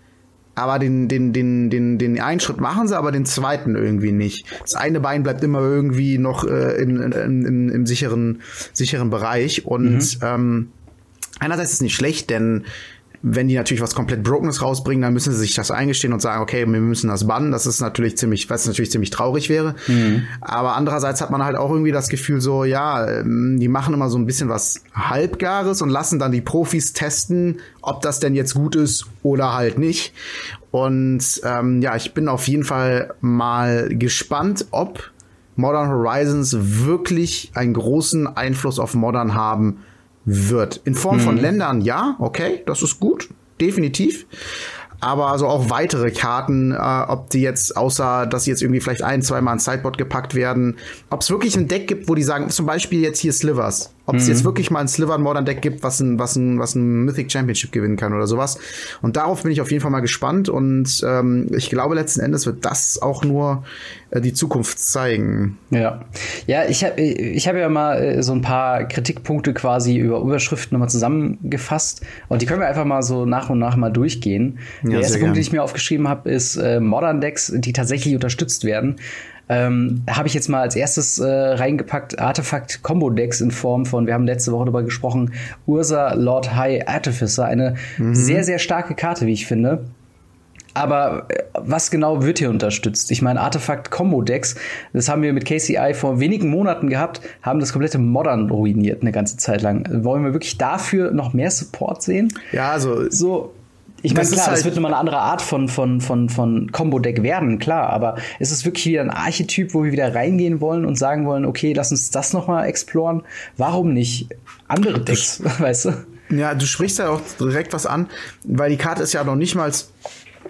Aber den, den, den, den, den einen Schritt machen sie, aber den zweiten irgendwie nicht. Das eine Bein bleibt immer irgendwie noch äh, in, in, in, im sicheren, sicheren Bereich. Und mhm. ähm, einerseits ist es nicht schlecht, denn wenn die natürlich was komplett Brokenes rausbringen, dann müssen sie sich das eingestehen und sagen, okay, wir müssen das bannen. Das ist natürlich ziemlich, was natürlich ziemlich traurig wäre. Mhm. Aber andererseits hat man halt auch irgendwie das Gefühl so, ja, ähm, die machen immer so ein bisschen was Halbgares und lassen dann die Profis testen, ob das denn jetzt gut ist oder halt nicht. Und ähm, ja, ich bin auf jeden Fall mal gespannt, ob Modern Horizons wirklich einen großen Einfluss auf Modern haben wird. In Form mhm. von Ländern, ja, okay, das ist gut, definitiv aber also auch weitere Karten, äh, ob die jetzt, außer dass sie jetzt irgendwie vielleicht ein, zweimal ins Sideboard gepackt werden, ob es wirklich ein Deck gibt, wo die sagen, zum Beispiel jetzt hier Slivers, ob es mhm. jetzt wirklich mal ein Sliver Modern Deck gibt, was ein, was ein, was ein Mythic Championship gewinnen kann oder sowas. Und darauf bin ich auf jeden Fall mal gespannt und ähm, ich glaube letzten Endes wird das auch nur äh, die Zukunft zeigen. Ja, ja, ich habe ich hab ja mal äh, so ein paar Kritikpunkte quasi über Überschriften nochmal zusammengefasst und die können wir einfach mal so nach und nach mal durchgehen. Ja. Der erste Punkt, den ich mir aufgeschrieben habe, ist äh, Modern Decks, die tatsächlich unterstützt werden. Ähm, habe ich jetzt mal als erstes äh, reingepackt Artefakt Combo Decks in Form von, wir haben letzte Woche darüber gesprochen, Ursa Lord High Artificer. Eine mhm. sehr, sehr starke Karte, wie ich finde. Aber äh, was genau wird hier unterstützt? Ich meine, Artefakt Combo Decks, das haben wir mit KCI vor wenigen Monaten gehabt, haben das komplette Modern ruiniert eine ganze Zeit lang. Wollen wir wirklich dafür noch mehr Support sehen? Ja, also so ich meine, klar, halt es wird nochmal eine andere Art von, von, von, von Combo-Deck werden, klar, aber es ist wirklich wieder ein Archetyp, wo wir wieder reingehen wollen und sagen wollen, okay, lass uns das nochmal exploren. Warum nicht andere Decks, <laughs> weißt du? Ja, du sprichst ja auch direkt was an, weil die Karte ist ja noch nicht mal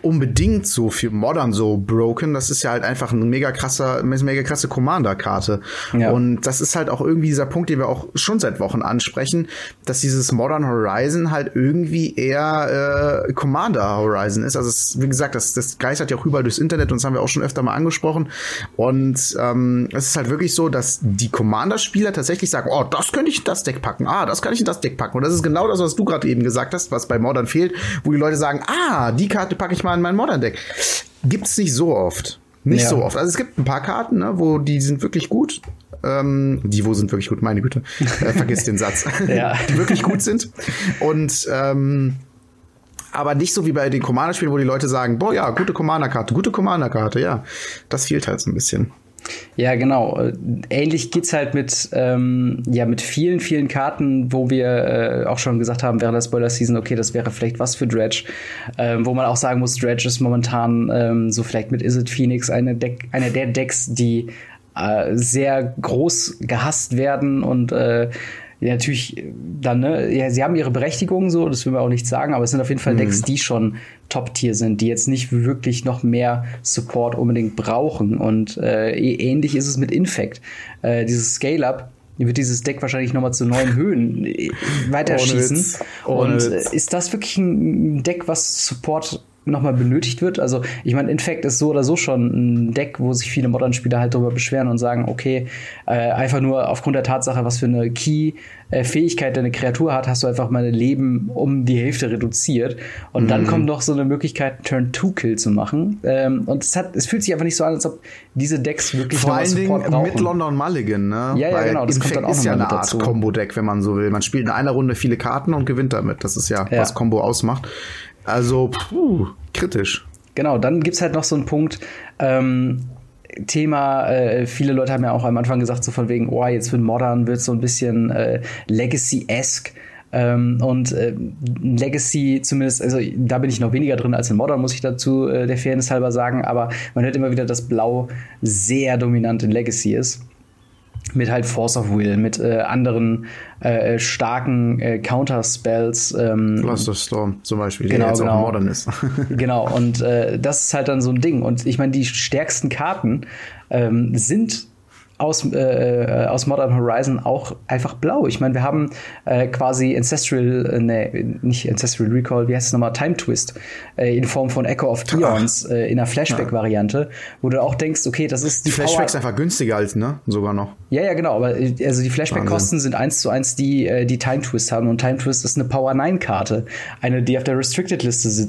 unbedingt so für Modern so broken. Das ist ja halt einfach ein mega krasser, mega krasse Commander-Karte. Ja. Und das ist halt auch irgendwie dieser Punkt, den wir auch schon seit Wochen ansprechen, dass dieses Modern Horizon halt irgendwie eher äh, Commander Horizon ist. Also es, wie gesagt, das, das geistert ja auch überall durchs Internet und das haben wir auch schon öfter mal angesprochen. Und ähm, es ist halt wirklich so, dass die Commander-Spieler tatsächlich sagen, oh, das könnte ich in das Deck packen, ah, das kann ich in das Deck packen. Und das ist genau das, was du gerade eben gesagt hast, was bei Modern fehlt, wo die Leute sagen, ah, die Karte packe ich mal in mein Modern Deck. Gibt's nicht so oft. Nicht ja. so oft. Also es gibt ein paar Karten, ne, wo die sind wirklich gut. Ähm, die wo sind wirklich gut, meine Güte. Äh, vergiss den Satz. <laughs> ja. <laughs> Die wirklich gut sind. Und ähm, aber nicht so wie bei den Commander-Spielen, wo die Leute sagen, boah, ja, gute Commander-Karte, gute Commander-Karte, ja. Das fehlt halt so ein bisschen. Ja, genau. Ähnlich geht's halt mit, ähm, ja, mit vielen, vielen Karten, wo wir äh, auch schon gesagt haben während der Spoiler-Season, okay, das wäre vielleicht was für Dredge. Ähm, wo man auch sagen muss, Dredge ist momentan ähm, so vielleicht mit Is It Phoenix eine, Deck, eine der Decks, die äh, sehr groß gehasst werden und äh, natürlich dann, ne, ja, sie haben ihre Berechtigung so, das will man auch nicht sagen, aber es sind auf jeden Fall mhm. Decks, die schon Top-Tier sind, die jetzt nicht wirklich noch mehr Support unbedingt brauchen. Und äh, ähnlich ist es mit Infect. Äh, dieses Scale-Up wird dieses Deck wahrscheinlich noch mal zu neuen Höhen äh, weiterschießen. Und äh, ist das wirklich ein Deck, was Support nochmal benötigt wird. Also ich meine, Infect ist so oder so schon ein Deck, wo sich viele Modern-Spieler halt darüber beschweren und sagen, okay, äh, einfach nur aufgrund der Tatsache, was für eine Key-Fähigkeit deine Kreatur hat, hast du einfach mal Leben um die Hälfte reduziert. Und mhm. dann kommt noch so eine Möglichkeit, Turn-2-Kill zu machen. Ähm, und es, hat, es fühlt sich einfach nicht so an, als ob diese Decks wirklich Vor allen Dingen mit London Mulligan, ne? Ja, ja, Weil genau. Das Infect kommt dann auch ist ja eine Art Combo-Deck, wenn man so will. Man spielt in einer Runde viele Karten und gewinnt damit. Das ist ja, ja. was Combo ausmacht. Also, puh, kritisch. Genau, dann gibt's halt noch so einen Punkt, ähm, Thema, äh, viele Leute haben ja auch am Anfang gesagt, so von wegen, oh, jetzt wird Modern, wird so ein bisschen äh, Legacy-esque. Ähm, und äh, Legacy zumindest, also da bin ich noch weniger drin als in Modern, muss ich dazu äh, der Fairness halber sagen, aber man hört immer wieder, dass Blau sehr dominant in Legacy ist mit halt Force of Will, mit äh, anderen äh, starken äh, Counter-Spells. Ähm, Cluster Storm zum Beispiel, genau, der jetzt genau. auch modern ist. <laughs> genau, und äh, das ist halt dann so ein Ding. Und ich meine, die stärksten Karten ähm, sind aus, äh, äh, aus Modern Horizon auch einfach blau. Ich meine, wir haben äh, quasi Ancestral, äh, nee, nicht Ancestral Recall, wie heißt es nochmal? Time Twist äh, in Form von Echo of Eons äh, in einer Flashback-Variante, wo du auch denkst, okay, das ist die. Die Flashback ist einfach günstiger als, ne? Sogar noch. Ja, ja, genau. Aber äh, also die Flashback-Kosten sind eins zu eins die, äh, die Time Twist haben. Und Time Twist ist eine Power 9-Karte. Eine, die auf der Restricted-Liste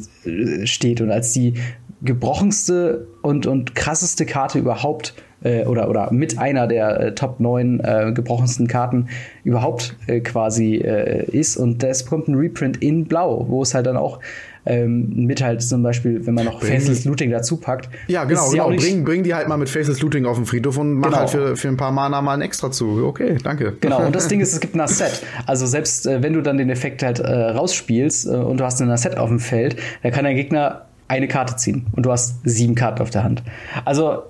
steht und als die gebrochenste und, und krasseste Karte überhaupt äh, oder, oder mit einer der äh, Top 9 äh, gebrochensten Karten überhaupt äh, quasi äh, ist. Und es kommt ein Reprint in Blau, wo es halt dann auch ähm, mit halt zum Beispiel, wenn man noch bring, Faceless Looting dazu packt. Ja, genau, genau. Bring, bring die halt mal mit Faceless Looting auf den Friedhof und mach genau. halt für, für ein paar Mana mal ein extra zu. Okay, danke. Genau, und das <laughs> Ding ist, es gibt ein Asset. Also selbst äh, wenn du dann den Effekt halt äh, rausspielst äh, und du hast ein Asset auf dem Feld, da kann dein Gegner eine Karte ziehen und du hast sieben Karten auf der Hand. Also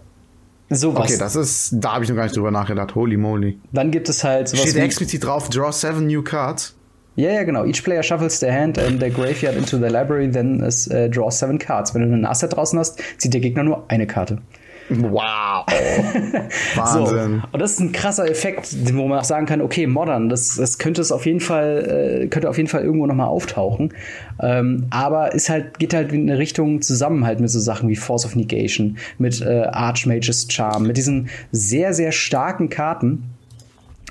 Sowas. Okay, das ist, da habe ich noch gar nicht drüber nachgedacht. Holy moly. Dann gibt es halt sowas. Steht explizit drauf, draw seven new cards. Ja, ja, genau. Each player shuffles their hand and their graveyard into the library, then is, uh, draw seven cards. Wenn du einen Asset draußen hast, zieht der Gegner nur eine Karte. Wow. <laughs> Wahnsinn. So. Und das ist ein krasser Effekt, wo man auch sagen kann, okay, modern, das, das könnte es auf jeden Fall, äh, könnte auf jeden Fall irgendwo nochmal auftauchen. Ähm, aber ist halt, geht halt in eine Richtung zusammen halt mit so Sachen wie Force of Negation, mit äh, Archmage's Charm, mit diesen sehr, sehr starken Karten.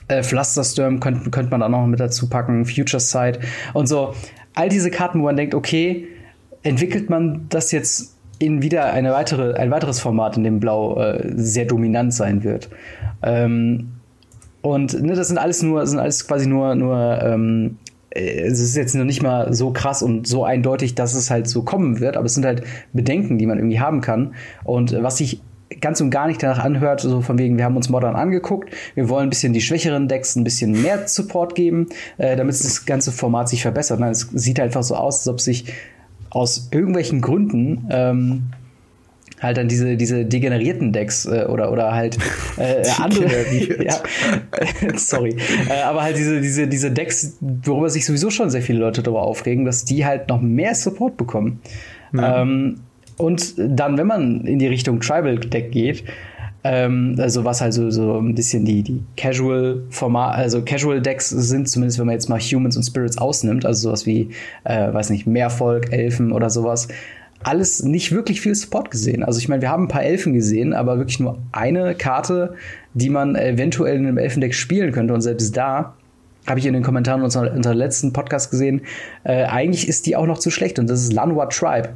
Äh, könnte könnt man da noch mit dazu packen, Future Sight und so. All diese Karten, wo man denkt, okay, entwickelt man das jetzt in wieder eine weitere, ein weiteres Format, in dem Blau äh, sehr dominant sein wird. Ähm, und ne, das sind alles nur, sind alles quasi nur, nur ähm, äh, es ist jetzt noch nicht mal so krass und so eindeutig, dass es halt so kommen wird, aber es sind halt Bedenken, die man irgendwie haben kann. Und was sich ganz und gar nicht danach anhört, so von wegen, wir haben uns Modern angeguckt, wir wollen ein bisschen die schwächeren Decks ein bisschen mehr Support geben, äh, damit das ganze Format sich verbessert. Nein, es sieht einfach so aus, als ob sich aus irgendwelchen Gründen ähm, halt dann diese, diese degenerierten Decks äh, oder, oder halt <laughs> äh, andere. <laughs> ja, <laughs> sorry. Äh, aber halt diese, diese, diese Decks, worüber sich sowieso schon sehr viele Leute darüber aufregen, dass die halt noch mehr Support bekommen. Ja. Ähm, und dann, wenn man in die Richtung Tribal Deck geht, ähm, also was halt so, so ein bisschen die, die Casual Format, also Casual Decks sind, zumindest wenn man jetzt mal Humans und Spirits ausnimmt, also sowas wie, äh, weiß nicht, Meervolk, Elfen oder sowas, alles nicht wirklich viel Support gesehen. Also ich meine, wir haben ein paar Elfen gesehen, aber wirklich nur eine Karte, die man eventuell in einem Elfendeck spielen könnte. Und selbst da habe ich in den Kommentaren unserer, unserer letzten Podcast gesehen, äh, eigentlich ist die auch noch zu schlecht. Und das ist Lanwa Tribe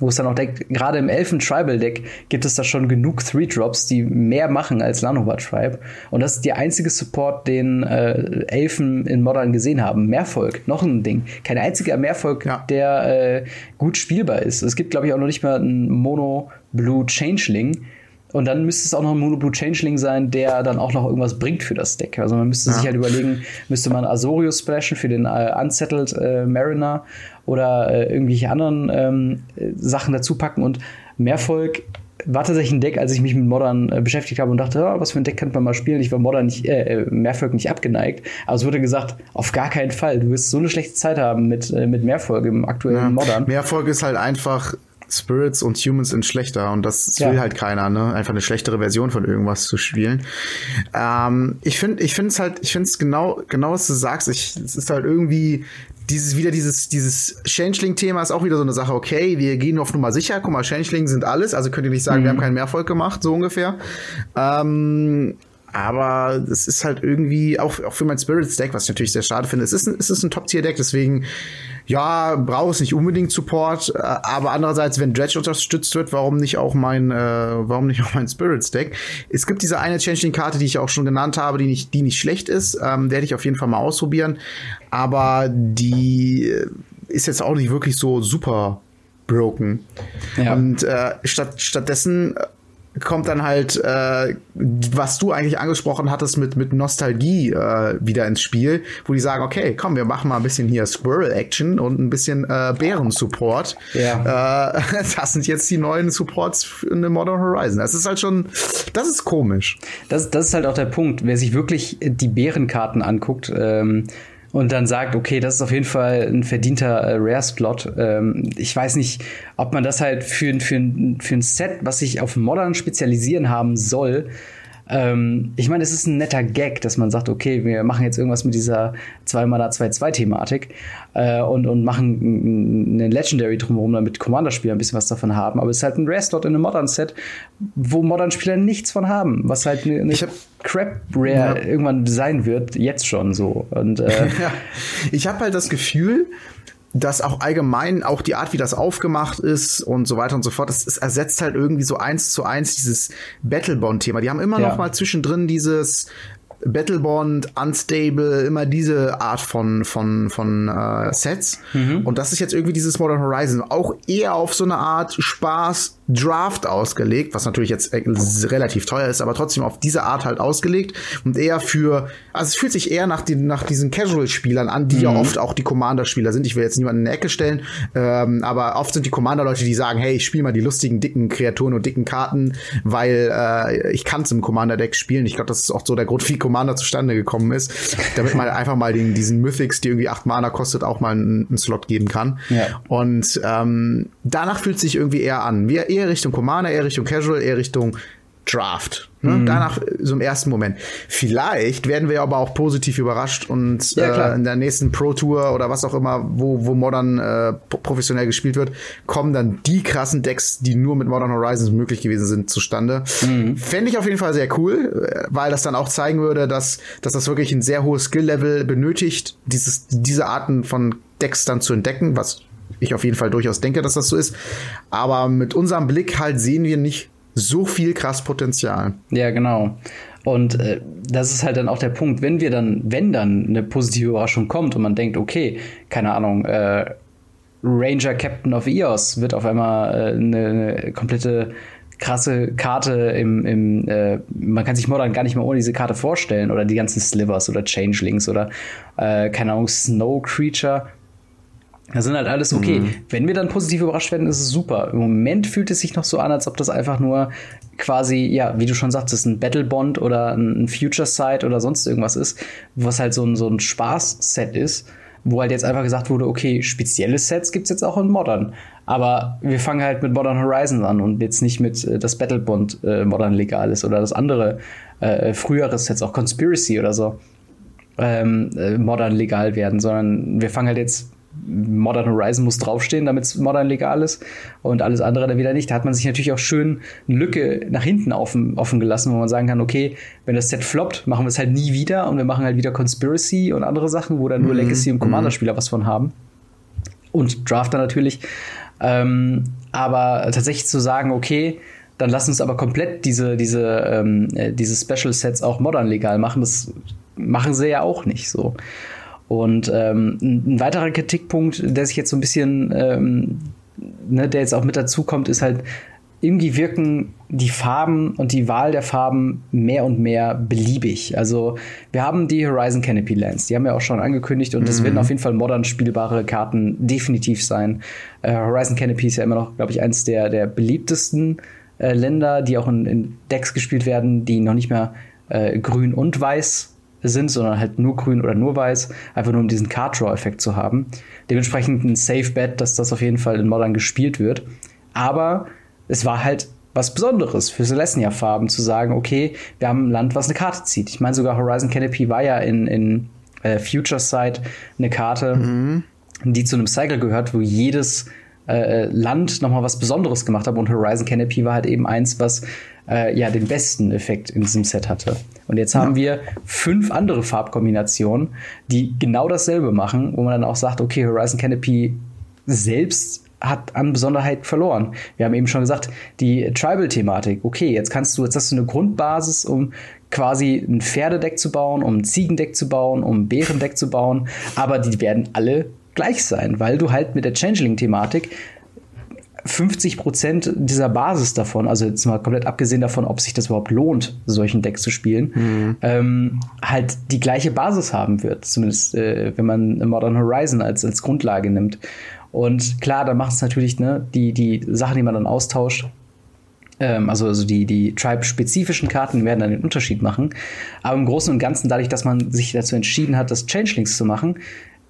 wo es dann auch denkt, gerade im Elfen Tribal Deck gibt es da schon genug Three Drops, die mehr machen als Lanova Tribe. Und das ist der einzige Support, den äh, Elfen in Modern gesehen haben. Mehrvolk, noch ein Ding. Kein einziger Mehrvolk, ja. der äh, gut spielbar ist. Es gibt, glaube ich, auch noch nicht mal einen Mono Blue Changeling. Und dann müsste es auch noch ein Mono Blue Changeling sein, der dann auch noch irgendwas bringt für das Deck. Also man müsste ja. sich halt überlegen, müsste man Asorio splashen für den äh, Unsettled äh, Mariner oder äh, irgendwelche anderen ähm, Sachen dazu packen. Und Mehrvolk war tatsächlich ein Deck, als ich mich mit Modern äh, beschäftigt habe und dachte, oh, was für ein Deck könnte man mal spielen. Ich war Modern nicht, äh, äh, Mehrvolk nicht abgeneigt. Aber es wurde gesagt, auf gar keinen Fall. Du wirst so eine schlechte Zeit haben mit, äh, mit Mehrvolk im aktuellen ja, Modern. Mehrvolk ist halt einfach Spirits und Humans sind schlechter und das will ja. halt keiner, ne? Einfach eine schlechtere Version von irgendwas zu spielen. Ähm, ich finde, ich finde es halt, ich finde es genau, genau was du sagst. Ich, es ist halt irgendwie dieses wieder dieses dieses Changeling-Thema ist auch wieder so eine Sache. Okay, wir gehen auf Nummer sicher. Guck mal, Changeling sind alles, also könnt ihr nicht sagen, mhm. wir haben keinen Mehrfolg gemacht, so ungefähr. Ähm, aber es ist halt irgendwie auch, auch für mein Spirits Deck, was ich natürlich sehr schade finde. Es ist ein, es ist ein Top-Tier-Deck, deswegen ja, braucht es nicht unbedingt Support, äh, aber andererseits, wenn Dredge unterstützt wird, warum nicht auch mein, äh, warum nicht auch mein Spirits Deck? Es gibt diese eine Changeling-Karte, die ich auch schon genannt habe, die nicht, die nicht schlecht ist, ähm, werde ich auf jeden Fall mal ausprobieren, aber die ist jetzt auch nicht wirklich so super broken. Ja. Und äh, statt, stattdessen kommt dann halt, äh, was du eigentlich angesprochen hattest mit, mit Nostalgie äh, wieder ins Spiel, wo die sagen, okay, komm, wir machen mal ein bisschen hier Squirrel-Action und ein bisschen äh, Bären-Support. Ja. Äh, <laughs> das sind jetzt die neuen Supports in the Modern Horizon. Das ist halt schon, das ist komisch. Das, das ist halt auch der Punkt. Wer sich wirklich die Bärenkarten anguckt, ähm, und dann sagt, okay, das ist auf jeden Fall ein verdienter äh, Rare-Slot. Ähm, ich weiß nicht, ob man das halt für, für, für ein Set, was sich auf Modern spezialisieren haben soll, ähm, ich meine, es ist ein netter Gag, dass man sagt, okay, wir machen jetzt irgendwas mit dieser 2-Mana-2-2-Thematik äh, und, und machen eine Legendary drumherum, damit Commander-Spieler ein bisschen was davon haben. Aber es ist halt ein Rare-Slot in einem Modern-Set, wo Modern-Spieler nichts von haben, was halt eine, eine Crap-Rare ja. irgendwann sein wird, jetzt schon so. Und, äh, <laughs> ich habe halt das Gefühl, dass auch allgemein auch die Art, wie das aufgemacht ist und so weiter und so fort, es, es ersetzt halt irgendwie so eins zu eins dieses Battlebond-Thema. Die haben immer ja. noch mal zwischendrin dieses Battlebond, Unstable, immer diese Art von, von, von äh, Sets. Mhm. Und das ist jetzt irgendwie dieses Modern Horizon. Auch eher auf so eine Art Spaß, Draft ausgelegt, was natürlich jetzt relativ teuer ist, aber trotzdem auf diese Art halt ausgelegt und eher für, also es fühlt sich eher nach, die, nach diesen Casual-Spielern an, die mhm. ja oft auch die Commander-Spieler sind. Ich will jetzt niemanden in die Ecke stellen, ähm, aber oft sind die Commander-Leute, die sagen, hey, ich spiele mal die lustigen, dicken Kreaturen und dicken Karten, weil äh, ich kann es im Commander-Deck spielen. Ich glaube, das ist auch so der Grund, wie Commander zustande gekommen ist, damit man <laughs> einfach mal den, diesen Mythics, die irgendwie acht Mana kostet, auch mal einen, einen Slot geben kann. Ja. Und ähm, danach fühlt es sich irgendwie eher an. Wir eher Richtung Commander, eher Richtung Casual, eher Richtung Draft. Ne? Mhm. Danach so im ersten Moment. Vielleicht werden wir aber auch positiv überrascht und ja, äh, in der nächsten Pro Tour oder was auch immer, wo, wo Modern äh, professionell gespielt wird, kommen dann die krassen Decks, die nur mit Modern Horizons möglich gewesen sind, zustande. Mhm. Fände ich auf jeden Fall sehr cool, äh, weil das dann auch zeigen würde, dass, dass das wirklich ein sehr hohes Skill-Level benötigt, dieses, diese Arten von Decks dann zu entdecken, was ich auf jeden Fall durchaus denke, dass das so ist. Aber mit unserem Blick halt sehen wir nicht so viel krass Potenzial. Ja, genau. Und äh, das ist halt dann auch der Punkt, wenn wir dann, wenn dann eine positive Überraschung kommt und man denkt, okay, keine Ahnung, äh, Ranger Captain of Eos wird auf einmal äh, eine, eine komplette krasse Karte im, im äh, man kann sich Modern gar nicht mehr ohne diese Karte vorstellen oder die ganzen Slivers oder Changelings oder äh, keine Ahnung, Snow Creature das sind halt alles okay. Mhm. Wenn wir dann positiv überrascht werden, ist es super. Im Moment fühlt es sich noch so an, als ob das einfach nur quasi, ja, wie du schon sagtest, ein Battle Bond oder ein Future Sight oder sonst irgendwas ist, was halt so ein, so ein Spaß-Set ist, wo halt jetzt einfach gesagt wurde, okay, spezielle Sets gibt's jetzt auch in Modern. Aber wir fangen halt mit Modern Horizons an und jetzt nicht mit äh, das Battle Bond äh, Modern legal ist oder das andere äh, frühere Sets, auch Conspiracy oder so, ähm, äh, Modern legal werden, sondern wir fangen halt jetzt Modern Horizon muss draufstehen, damit es modern legal ist und alles andere dann wieder nicht. Da hat man sich natürlich auch schön eine Lücke nach hinten offen, offen gelassen, wo man sagen kann, okay, wenn das Set floppt, machen wir es halt nie wieder und wir machen halt wieder Conspiracy und andere Sachen, wo dann nur mhm. Legacy und Commander-Spieler mhm. was von haben. Und Drafter natürlich. Ähm, aber tatsächlich zu sagen, okay, dann lass uns aber komplett diese, diese, ähm, äh, diese Special Sets auch modern legal machen, das machen sie ja auch nicht so. Und ähm, ein weiterer Kritikpunkt, der sich jetzt so ein bisschen, ähm, ne, der jetzt auch mit dazu kommt, ist halt, irgendwie wirken die Farben und die Wahl der Farben mehr und mehr beliebig. Also wir haben die Horizon Canopy Lands, die haben wir auch schon angekündigt und mhm. werden auf jeden Fall modern spielbare Karten definitiv sein. Äh, Horizon Canopy ist ja immer noch, glaube ich, eins der, der beliebtesten äh, Länder, die auch in, in, Decks gespielt werden, die noch nicht mehr äh, grün und weiß sind, sondern halt nur grün oder nur weiß, einfach nur um diesen Card-Draw-Effekt zu haben. Dementsprechend ein Safe-Bet, dass das auf jeden Fall in Modern gespielt wird. Aber es war halt was Besonderes für Celestia-Farben zu sagen, okay, wir haben ein Land, was eine Karte zieht. Ich meine, sogar Horizon Canopy war ja in, in äh, Future Sight eine Karte, mhm. die zu einem Cycle gehört, wo jedes äh, Land nochmal was Besonderes gemacht hat. Und Horizon Canopy war halt eben eins, was äh, ja den besten Effekt in diesem Set hatte. Und jetzt haben wir fünf andere Farbkombinationen, die genau dasselbe machen, wo man dann auch sagt, okay, Horizon Canopy selbst hat an Besonderheit verloren. Wir haben eben schon gesagt, die Tribal-Thematik. Okay, jetzt kannst du, jetzt hast du eine Grundbasis, um quasi ein Pferdedeck zu bauen, um ein Ziegendeck zu bauen, um ein Bärendeck zu bauen, aber die werden alle gleich sein, weil du halt mit der Changeling-Thematik 50 Prozent dieser Basis davon, also jetzt mal komplett abgesehen davon, ob sich das überhaupt lohnt, solchen Decks zu spielen, mhm. ähm, halt die gleiche Basis haben wird. Zumindest äh, wenn man Modern Horizon als, als Grundlage nimmt. Und klar, dann macht es natürlich ne, die, die Sachen, die man dann austauscht, ähm, also, also die, die Tribe-spezifischen Karten werden dann den Unterschied machen. Aber im Großen und Ganzen, dadurch, dass man sich dazu entschieden hat, das Changelings zu machen,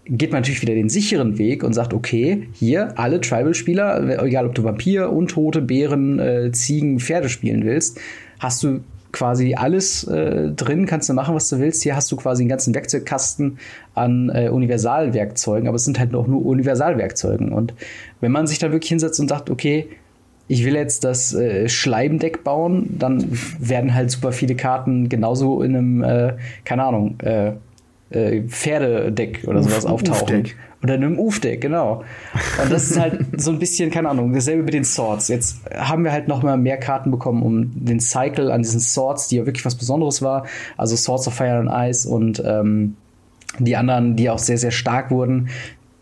geht man natürlich wieder den sicheren Weg und sagt, okay, hier alle Tribal-Spieler, egal ob du Vampir, Untote, Bären, äh, Ziegen, Pferde spielen willst, hast du quasi alles äh, drin, kannst du machen, was du willst. Hier hast du quasi einen ganzen Werkzeugkasten an äh, Universalwerkzeugen, aber es sind halt auch nur Universalwerkzeugen. Und wenn man sich da wirklich hinsetzt und sagt, okay, ich will jetzt das äh, Schleimdeck bauen, dann werden halt super viele Karten genauso in einem, äh, keine Ahnung, äh, äh, Pferdedeck oder sowas Uf, auftauchen. Ufdeck. Oder in einem Uf-Deck, genau. Und das ist halt <laughs> so ein bisschen, keine Ahnung, dasselbe mit den Swords. Jetzt haben wir halt noch mal mehr Karten bekommen, um den Cycle an diesen Swords, die ja wirklich was Besonderes war. Also Swords of Fire and Ice und ähm, die anderen, die auch sehr, sehr stark wurden.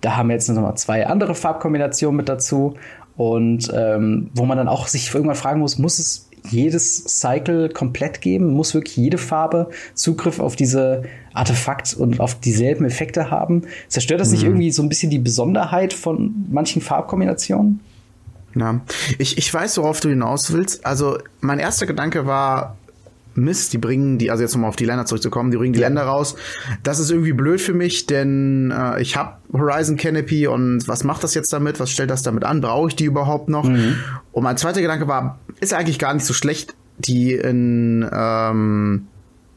Da haben wir jetzt noch mal zwei andere Farbkombinationen mit dazu. Und ähm, wo man dann auch sich irgendwann fragen muss, muss es jedes Cycle komplett geben? Muss wirklich jede Farbe Zugriff auf diese Artefakt und auf dieselben Effekte haben? Zerstört das mhm. nicht irgendwie so ein bisschen die Besonderheit von manchen Farbkombinationen? Ja, ich, ich weiß, worauf du hinaus willst. Also, mein erster Gedanke war, Mist, die bringen die, also jetzt nochmal auf die Länder zurückzukommen, die bringen die Länder raus. Das ist irgendwie blöd für mich, denn äh, ich habe Horizon Canopy und was macht das jetzt damit? Was stellt das damit an? Brauche ich die überhaupt noch? Mhm. Und mein zweiter Gedanke war, ist eigentlich gar nicht so schlecht, die in, ähm,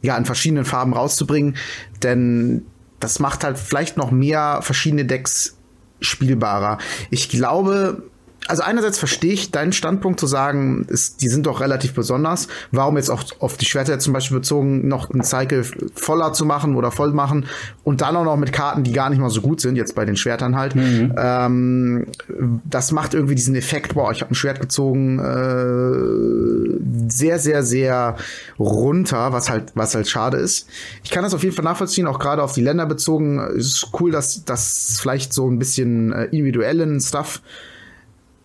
ja, in verschiedenen Farben rauszubringen, denn das macht halt vielleicht noch mehr verschiedene Decks spielbarer. Ich glaube, also einerseits verstehe ich deinen Standpunkt zu sagen, ist, die sind doch relativ besonders. Warum jetzt auch auf die Schwerter zum Beispiel bezogen, noch einen Cycle voller zu machen oder voll machen und dann auch noch mit Karten, die gar nicht mal so gut sind, jetzt bei den Schwertern halt. Mhm. Ähm, das macht irgendwie diesen Effekt, boah, ich habe ein Schwert gezogen, äh, sehr, sehr, sehr runter, was halt, was halt schade ist. Ich kann das auf jeden Fall nachvollziehen, auch gerade auf die Länder bezogen. Es ist cool, dass das vielleicht so ein bisschen äh, individuellen Stuff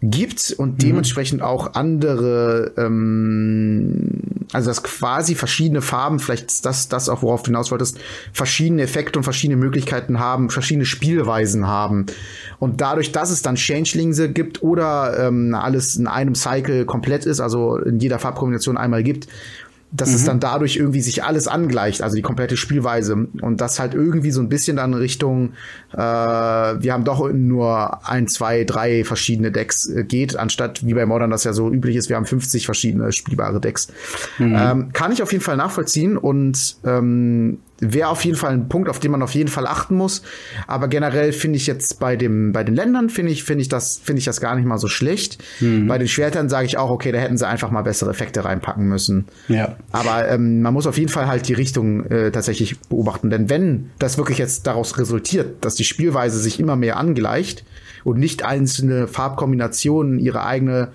gibt und mhm. dementsprechend auch andere, ähm, also dass quasi verschiedene Farben, vielleicht ist das, das auch, worauf du hinaus wolltest, verschiedene Effekte und verschiedene Möglichkeiten haben, verschiedene Spielweisen haben. Und dadurch, dass es dann Changelings gibt oder ähm, alles in einem Cycle komplett ist, also in jeder Farbkombination einmal gibt, dass mhm. es dann dadurch irgendwie sich alles angleicht, also die komplette Spielweise. Und das halt irgendwie so ein bisschen dann Richtung, äh, wir haben doch nur ein, zwei, drei verschiedene Decks äh, geht, anstatt wie bei Modern das ja so üblich ist, wir haben 50 verschiedene spielbare Decks. Mhm. Ähm, kann ich auf jeden Fall nachvollziehen und ähm, wäre auf jeden Fall ein Punkt, auf den man auf jeden Fall achten muss. Aber generell finde ich jetzt bei dem, bei den Ländern finde ich, finde ich das, finde ich das gar nicht mal so schlecht. Mhm. Bei den Schwertern sage ich auch, okay, da hätten sie einfach mal bessere Effekte reinpacken müssen. Ja. Aber ähm, man muss auf jeden Fall halt die Richtung äh, tatsächlich beobachten. Denn wenn das wirklich jetzt daraus resultiert, dass die Spielweise sich immer mehr angleicht und nicht einzelne Farbkombinationen ihre eigene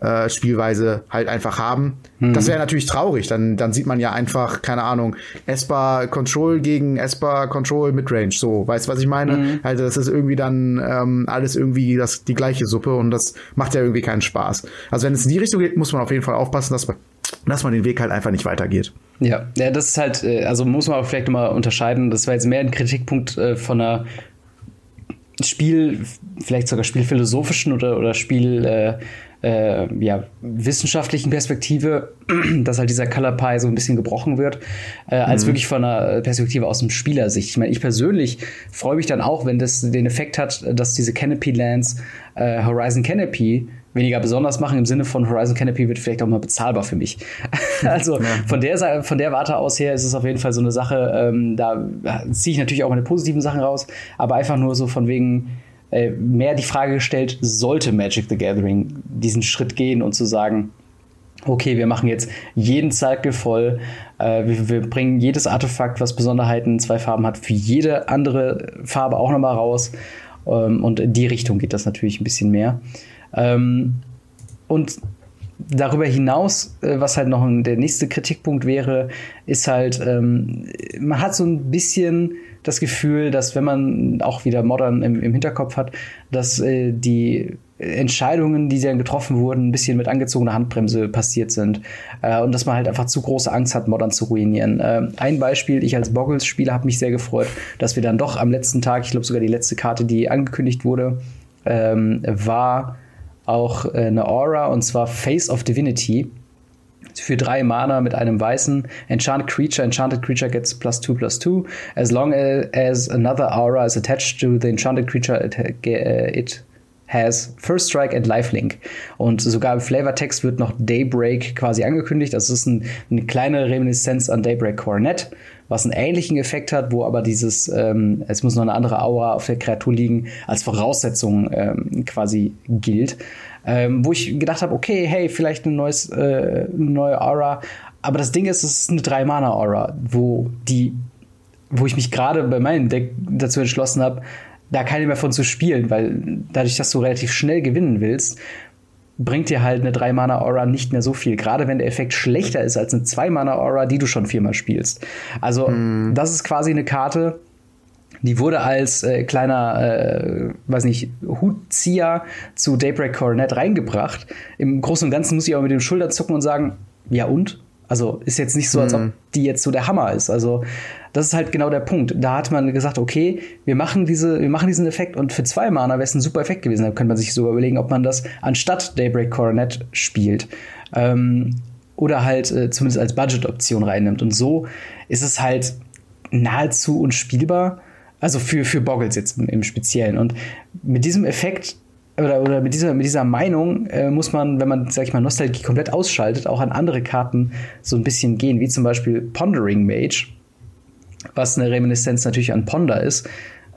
äh, Spielweise halt einfach haben. Mhm. Das wäre natürlich traurig. Dann, dann sieht man ja einfach, keine Ahnung, Esper Control gegen Esper Control Midrange. So, weißt du, was ich meine? Mhm. Also das ist irgendwie dann ähm, alles irgendwie das, die gleiche Suppe und das macht ja irgendwie keinen Spaß. Also wenn es in die Richtung geht, muss man auf jeden Fall aufpassen, dass man, dass man den Weg halt einfach nicht weitergeht. Ja, ja, das ist halt, äh, also muss man auch vielleicht mal unterscheiden. Das war jetzt mehr ein Kritikpunkt äh, von einer Spiel, vielleicht sogar spielphilosophischen oder, oder Spiel, äh, äh, ja, wissenschaftlichen Perspektive, <clears throat> dass halt dieser Color Pie so ein bisschen gebrochen wird, äh, als mhm. wirklich von einer Perspektive aus dem Spielersicht. Ich meine, ich persönlich freue mich dann auch, wenn das den Effekt hat, dass diese Canopy Lands äh, Horizon Canopy weniger besonders machen im Sinne von Horizon Canopy wird vielleicht auch mal bezahlbar für mich. <laughs> also von der von der Warte aus her ist es auf jeden Fall so eine Sache. Ähm, da ziehe ich natürlich auch meine positiven Sachen raus, aber einfach nur so von wegen äh, mehr die Frage gestellt, sollte Magic the Gathering diesen Schritt gehen und zu sagen, okay, wir machen jetzt jeden Cycle voll, äh, wir, wir, bringen jedes Artefakt, was Besonderheiten zwei Farben hat, für jede andere Farbe auch nochmal raus. Ähm, und in die Richtung geht das natürlich ein bisschen mehr. Ähm, und darüber hinaus, äh, was halt noch der nächste Kritikpunkt wäre, ist halt, ähm, man hat so ein bisschen das Gefühl, dass wenn man auch wieder Modern im, im Hinterkopf hat, dass äh, die Entscheidungen, die dann getroffen wurden, ein bisschen mit angezogener Handbremse passiert sind. Äh, und dass man halt einfach zu große Angst hat, Modern zu ruinieren. Äh, ein Beispiel, ich als Boggles-Spieler habe mich sehr gefreut, dass wir dann doch am letzten Tag, ich glaube sogar die letzte Karte, die angekündigt wurde, ähm, war auch äh, eine Aura und zwar Face of Divinity. Für drei Mana mit einem weißen Enchanted Creature. Enchanted Creature gets plus two plus two. As long as another aura is attached to the Enchanted Creature, it, uh, it has First Strike and Lifelink. Und sogar im Flavortext wird noch Daybreak quasi angekündigt. Das ist ein, eine kleine Reminiszenz an Daybreak Coronet, was einen ähnlichen Effekt hat, wo aber dieses, ähm, es muss noch eine andere Aura auf der Kreatur liegen, als Voraussetzung ähm, quasi gilt. Ähm, wo ich gedacht habe, okay, hey, vielleicht ein neues, äh, eine neue Aura. Aber das Ding ist, es ist eine Drei-Mana-Aura, wo die, wo ich mich gerade bei meinem Deck dazu entschlossen habe, da keine mehr von zu spielen, weil dadurch, dass du relativ schnell gewinnen willst, bringt dir halt eine 3-Mana-Aura nicht mehr so viel. Gerade wenn der Effekt schlechter ist als eine 2-Mana-Aura, die du schon viermal spielst. Also, mm. das ist quasi eine Karte, die wurde als äh, kleiner, äh, weiß nicht, Hutzieher zu Daybreak Coronet reingebracht. Im Großen und Ganzen muss ich aber mit den Schultern zucken und sagen, ja und? Also ist jetzt nicht so, als ob mhm. die jetzt so der Hammer ist. Also das ist halt genau der Punkt. Da hat man gesagt, okay, wir machen diese, wir machen diesen Effekt und für zwei Mana wäre es ein super Effekt gewesen. Da könnte man sich sogar überlegen, ob man das anstatt Daybreak Coronet spielt. Ähm, oder halt äh, zumindest als Budget-Option reinnimmt. Und so ist es halt nahezu unspielbar. Also für, für Boggles jetzt im, im Speziellen. Und mit diesem Effekt oder, oder mit, dieser, mit dieser Meinung äh, muss man, wenn man, sag ich mal, Nostalgie komplett ausschaltet, auch an andere Karten so ein bisschen gehen, wie zum Beispiel Pondering Mage, was eine Reminiszenz natürlich an Ponder ist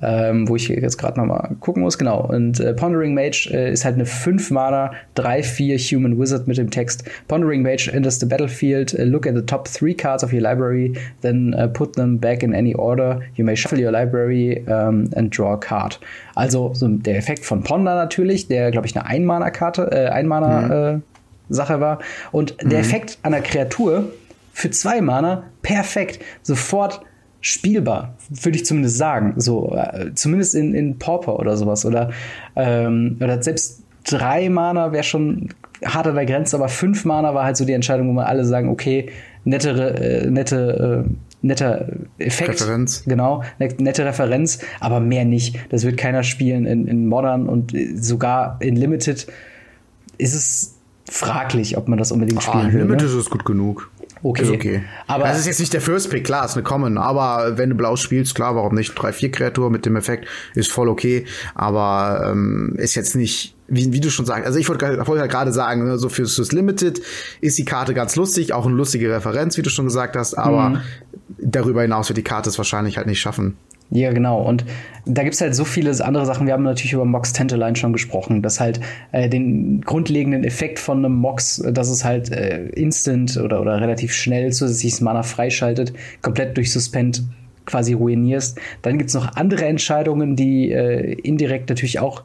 ähm, wo ich jetzt gerade nochmal gucken muss. Genau. Und äh, Pondering Mage äh, ist halt eine 5-Mana, 3-4 Human Wizard mit dem Text Pondering Mage enters the battlefield, uh, look at the top three cards of your library, then uh, put them back in any order. You may shuffle your library um, and draw a card. Also so der Effekt von Ponder natürlich, der, glaube ich, eine Ein-Mana-Karte, äh, Ein-Mana-Sache mhm. war. Und der mhm. Effekt an der Kreatur für zwei Mana perfekt. Sofort spielbar, würde ich zumindest sagen. So, äh, zumindest in, in Pauper oder sowas. Oder, ähm, oder selbst drei Mana wäre schon hart an der Grenze, aber fünf Mana war halt so die Entscheidung, wo man alle sagen, okay, nettere, äh, nette, äh, netter Effekt. Referenz. Genau, nette Referenz, aber mehr nicht. Das wird keiner spielen in, in Modern und sogar in Limited ist es fraglich, ob man das unbedingt ah, spielen ah, will. Limited ne? ist gut genug. Okay. Ist okay. Aber das ist jetzt nicht der First Pick, klar, ist eine Common, aber wenn du blau spielst, klar, warum nicht? 3-4 Kreatur mit dem Effekt ist voll okay, aber ähm, ist jetzt nicht, wie, wie du schon sagst, also ich wollte wollt halt gerade sagen, ne, so fürs, fürs Limited ist die Karte ganz lustig, auch eine lustige Referenz, wie du schon gesagt hast, aber mhm. darüber hinaus wird die Karte es wahrscheinlich halt nicht schaffen. Ja, genau. Und da gibt's halt so viele andere Sachen. Wir haben natürlich über Mox Tantaline schon gesprochen, dass halt äh, den grundlegenden Effekt von einem Mox, dass es halt äh, instant oder, oder relativ schnell zusätzliches Mana freischaltet, komplett durch Suspend quasi ruinierst. Dann gibt's noch andere Entscheidungen, die äh, indirekt natürlich auch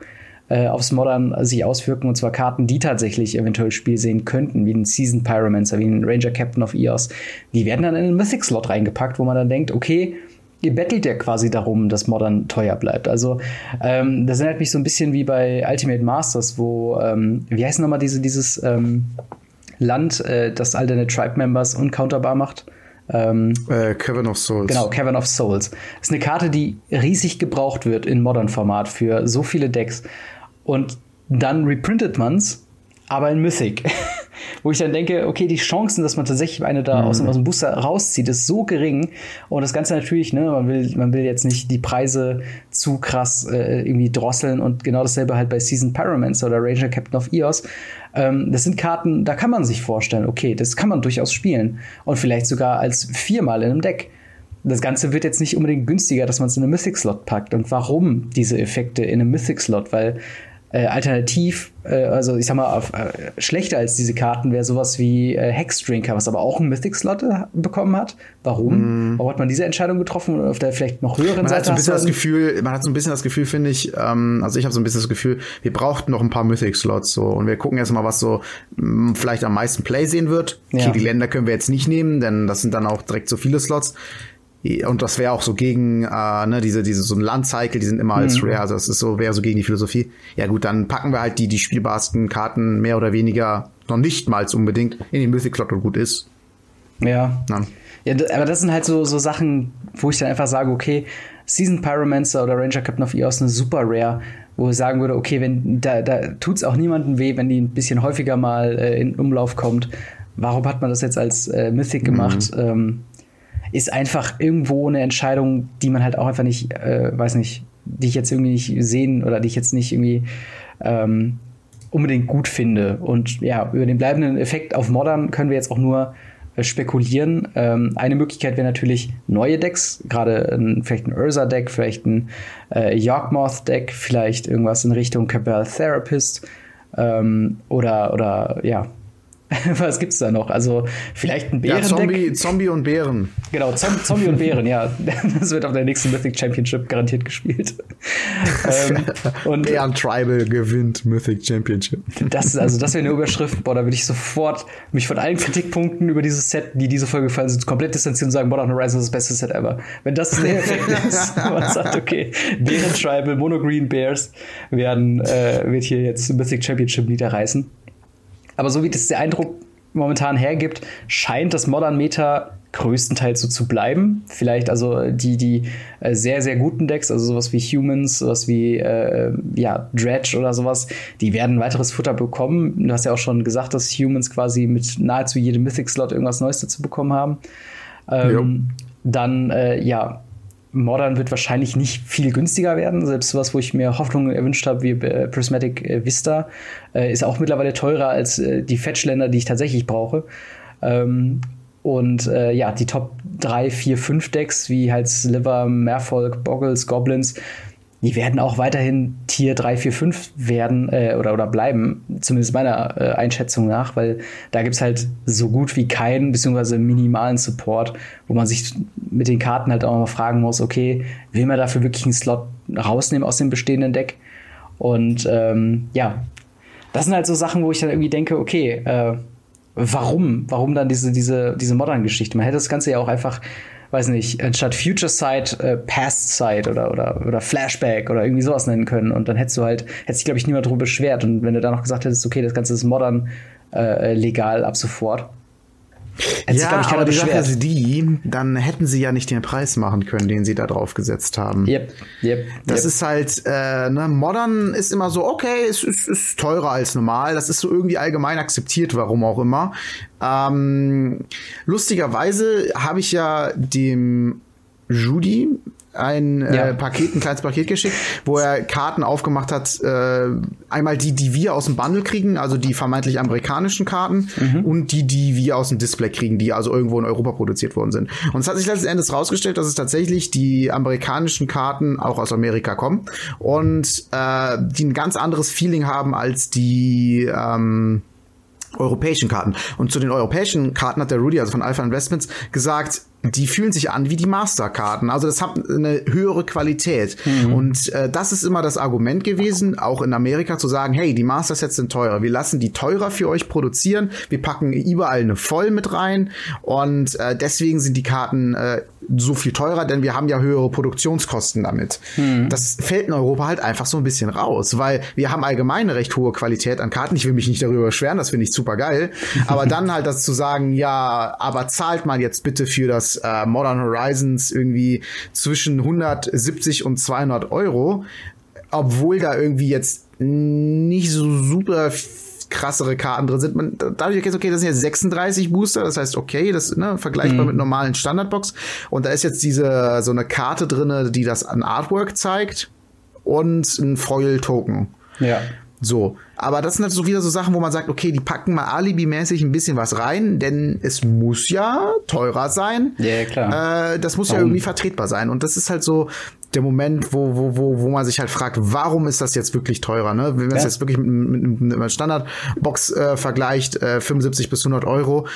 äh, aufs Modern sich auswirken, und zwar Karten, die tatsächlich eventuell Spiel sehen könnten, wie ein Season Pyromancer, wie ein Ranger Captain of Eos. Die werden dann in einen Mythic-Slot reingepackt, wo man dann denkt, okay, ihr bettelt ja quasi darum, dass Modern teuer bleibt. Also ähm, das erinnert mich so ein bisschen wie bei Ultimate Masters, wo, ähm, wie heißt nochmal diese, dieses ähm, Land, äh, das all deine Tribe-Members uncounterbar macht? Ähm, äh, Cavern of Souls. Genau, Cavern of Souls. Das ist eine Karte, die riesig gebraucht wird in Modern-Format für so viele Decks. Und dann reprintet man's, aber in Mythic. <laughs> wo ich dann denke, okay, die Chancen, dass man tatsächlich eine da mhm. aus, aus, dem Booster rauszieht, ist so gering. Und das Ganze natürlich, ne, man will, man will jetzt nicht die Preise zu krass äh, irgendwie drosseln und genau dasselbe halt bei Season Pyromancer oder Ranger Captain of Eos. Ähm, das sind Karten, da kann man sich vorstellen, okay, das kann man durchaus spielen. Und vielleicht sogar als viermal in einem Deck das Ganze wird jetzt nicht unbedingt günstiger, dass man es in einen Mythic-Slot packt. Und warum diese Effekte in einem Mythic-Slot? Weil äh, alternativ, äh, also ich sag mal, auf, äh, schlechter als diese Karten wäre sowas wie äh, Hexdrinker, was aber auch einen Mythic-Slot äh, bekommen hat. Warum? Mm. Warum hat man diese Entscheidung getroffen? Auf der vielleicht noch höheren man Seite? Hat so ein bisschen das Gefühl, man hat so ein bisschen das Gefühl, finde ich, ähm, also ich habe so ein bisschen das Gefühl, wir brauchten noch ein paar Mythic-Slots so und wir gucken erstmal, was so mh, vielleicht am meisten Play sehen wird. Okay, ja. die Länder können wir jetzt nicht nehmen, denn das sind dann auch direkt so viele Slots und das wäre auch so gegen äh, ne, diese diese so ein Landcycle, die sind immer als mhm. Rare, also das ist so wäre so gegen die Philosophie. Ja gut, dann packen wir halt die die spielbarsten Karten mehr oder weniger noch nicht mal unbedingt in die Mythic Slot und gut ist. Ja. ja. Ja, aber das sind halt so, so Sachen, wo ich dann einfach sage, okay, Season Pyromancer oder Ranger Captain of Eos eine super Rare, wo ich sagen würde, okay, wenn da, da tut's auch niemandem weh, wenn die ein bisschen häufiger mal äh, in Umlauf kommt. Warum hat man das jetzt als äh, Mythic gemacht? Mhm. Ähm, ist einfach irgendwo eine Entscheidung, die man halt auch einfach nicht, äh, weiß nicht, die ich jetzt irgendwie nicht sehen oder die ich jetzt nicht irgendwie ähm, unbedingt gut finde. Und ja, über den bleibenden Effekt auf Modern können wir jetzt auch nur äh, spekulieren. Ähm, eine Möglichkeit wäre natürlich neue Decks, gerade vielleicht ein Ursa-Deck, vielleicht ein äh, Yorkmoth-Deck, vielleicht irgendwas in Richtung Cabal Therapist ähm, oder, oder ja, <laughs> Was gibt's da noch? Also vielleicht ein Bären. Ja, Zombie, Zombie und Bären. Genau, Zom Zombie und Bären, ja. <laughs> Das wird auf der nächsten Mythic Championship garantiert gespielt. <laughs> ähm, und Bären Tribal gewinnt Mythic Championship. Das, also das wäre eine Überschrift, boah, da würde ich sofort mich von allen Kritikpunkten über dieses Set, die diese Folge gefallen sind, komplett distanzieren und sagen, Modern Horizon ist das beste Set ever. Wenn das der Effekt ist, man sagt, okay, Bären Tribal, Mono Green Bears werden, äh, wird hier jetzt Mythic Championship niederreißen. Aber so wie das der Eindruck momentan hergibt, scheint das Modern Meta größtenteils so zu bleiben. Vielleicht also die, die äh, sehr, sehr guten Decks, also sowas wie Humans, sowas wie äh, ja, Dredge oder sowas, die werden weiteres Futter bekommen. Du hast ja auch schon gesagt, dass Humans quasi mit nahezu jedem Mythic-Slot irgendwas Neues dazu bekommen haben. Ähm, dann, äh, ja, Modern wird wahrscheinlich nicht viel günstiger werden. Selbst sowas, wo ich mir Hoffnungen erwünscht habe, wie äh, Prismatic äh, Vista, äh, ist auch mittlerweile teurer als äh, die Fetchländer, die ich tatsächlich brauche. Ähm, und äh, ja, die Top 3, 4, 5 Decks, wie halt Sliver, Merfolk, Boggles, Goblins, die werden auch weiterhin Tier 3, 4, 5 werden äh, oder, oder bleiben, zumindest meiner äh, Einschätzung nach, weil da gibt es halt so gut wie keinen, beziehungsweise minimalen Support, wo man sich mit den Karten halt auch mal fragen muss, okay, will man dafür wirklich einen Slot rausnehmen aus dem bestehenden Deck? Und ähm, ja, das sind halt so Sachen, wo ich dann irgendwie denke, okay, äh, warum? Warum dann diese, diese, diese Modern-Geschichte? Man hätte das Ganze ja auch einfach weiß nicht, anstatt Future Sight, äh, Past Sight oder, oder, oder Flashback oder irgendwie sowas nennen können. Und dann hättest du halt, hätte sich, glaube ich, niemand darüber beschwert. Und wenn du da noch gesagt hättest, okay, das Ganze ist modern äh, legal ab sofort, Hätte ja, sich, ich, aber die Sache ist die, dann hätten sie ja nicht den Preis machen können, den sie da drauf gesetzt haben. Yep, yep, das yep. ist halt, äh, ne, modern ist immer so, okay, es ist, ist teurer als normal. Das ist so irgendwie allgemein akzeptiert, warum auch immer. Ähm, lustigerweise habe ich ja dem Judy, ein äh, ja. äh, Paket, ein kleines Paket geschickt, wo er Karten aufgemacht hat. Äh, einmal die, die wir aus dem Bundle kriegen, also die vermeintlich amerikanischen Karten, mhm. und die, die wir aus dem Display kriegen, die also irgendwo in Europa produziert worden sind. Und es hat sich letzten Endes rausgestellt, dass es tatsächlich die amerikanischen Karten auch aus Amerika kommen und äh, die ein ganz anderes Feeling haben als die ähm, europäischen Karten. Und zu den europäischen Karten hat der Rudy, also von Alpha Investments, gesagt, die fühlen sich an wie die Masterkarten. Also das hat eine höhere Qualität. Mhm. Und äh, das ist immer das Argument gewesen, auch in Amerika zu sagen, hey, die Master-Sets sind teurer. Wir lassen die teurer für euch produzieren. Wir packen überall eine Voll mit rein. Und äh, deswegen sind die Karten äh, so viel teurer, denn wir haben ja höhere Produktionskosten damit. Mhm. Das fällt in Europa halt einfach so ein bisschen raus, weil wir haben allgemein eine recht hohe Qualität an Karten. Ich will mich nicht darüber beschweren, das finde ich super geil. Aber <laughs> dann halt das zu sagen, ja, aber zahlt mal jetzt bitte für das äh, Modern Horizons irgendwie zwischen 170 und 200 Euro, obwohl da irgendwie jetzt nicht so super krassere Karten drin sind. Man, dadurch erkennt okay, das sind jetzt 36 Booster, das heißt, okay, das ne, vergleichbar mhm. mit normalen Standardbox. Und da ist jetzt diese so eine Karte drinne, die das an Artwork zeigt und ein Foil-Token. Ja. So. Aber das sind halt so wieder so Sachen, wo man sagt, okay, die packen mal alibimäßig ein bisschen was rein, denn es muss ja teurer sein. Ja, klar. Äh, das muss warum? ja irgendwie vertretbar sein. Und das ist halt so der Moment, wo, wo, wo, wo man sich halt fragt, warum ist das jetzt wirklich teurer? Ne? Wenn man es ja. jetzt wirklich mit, mit, mit einer Standardbox äh, vergleicht, äh, 75 bis 100 Euro,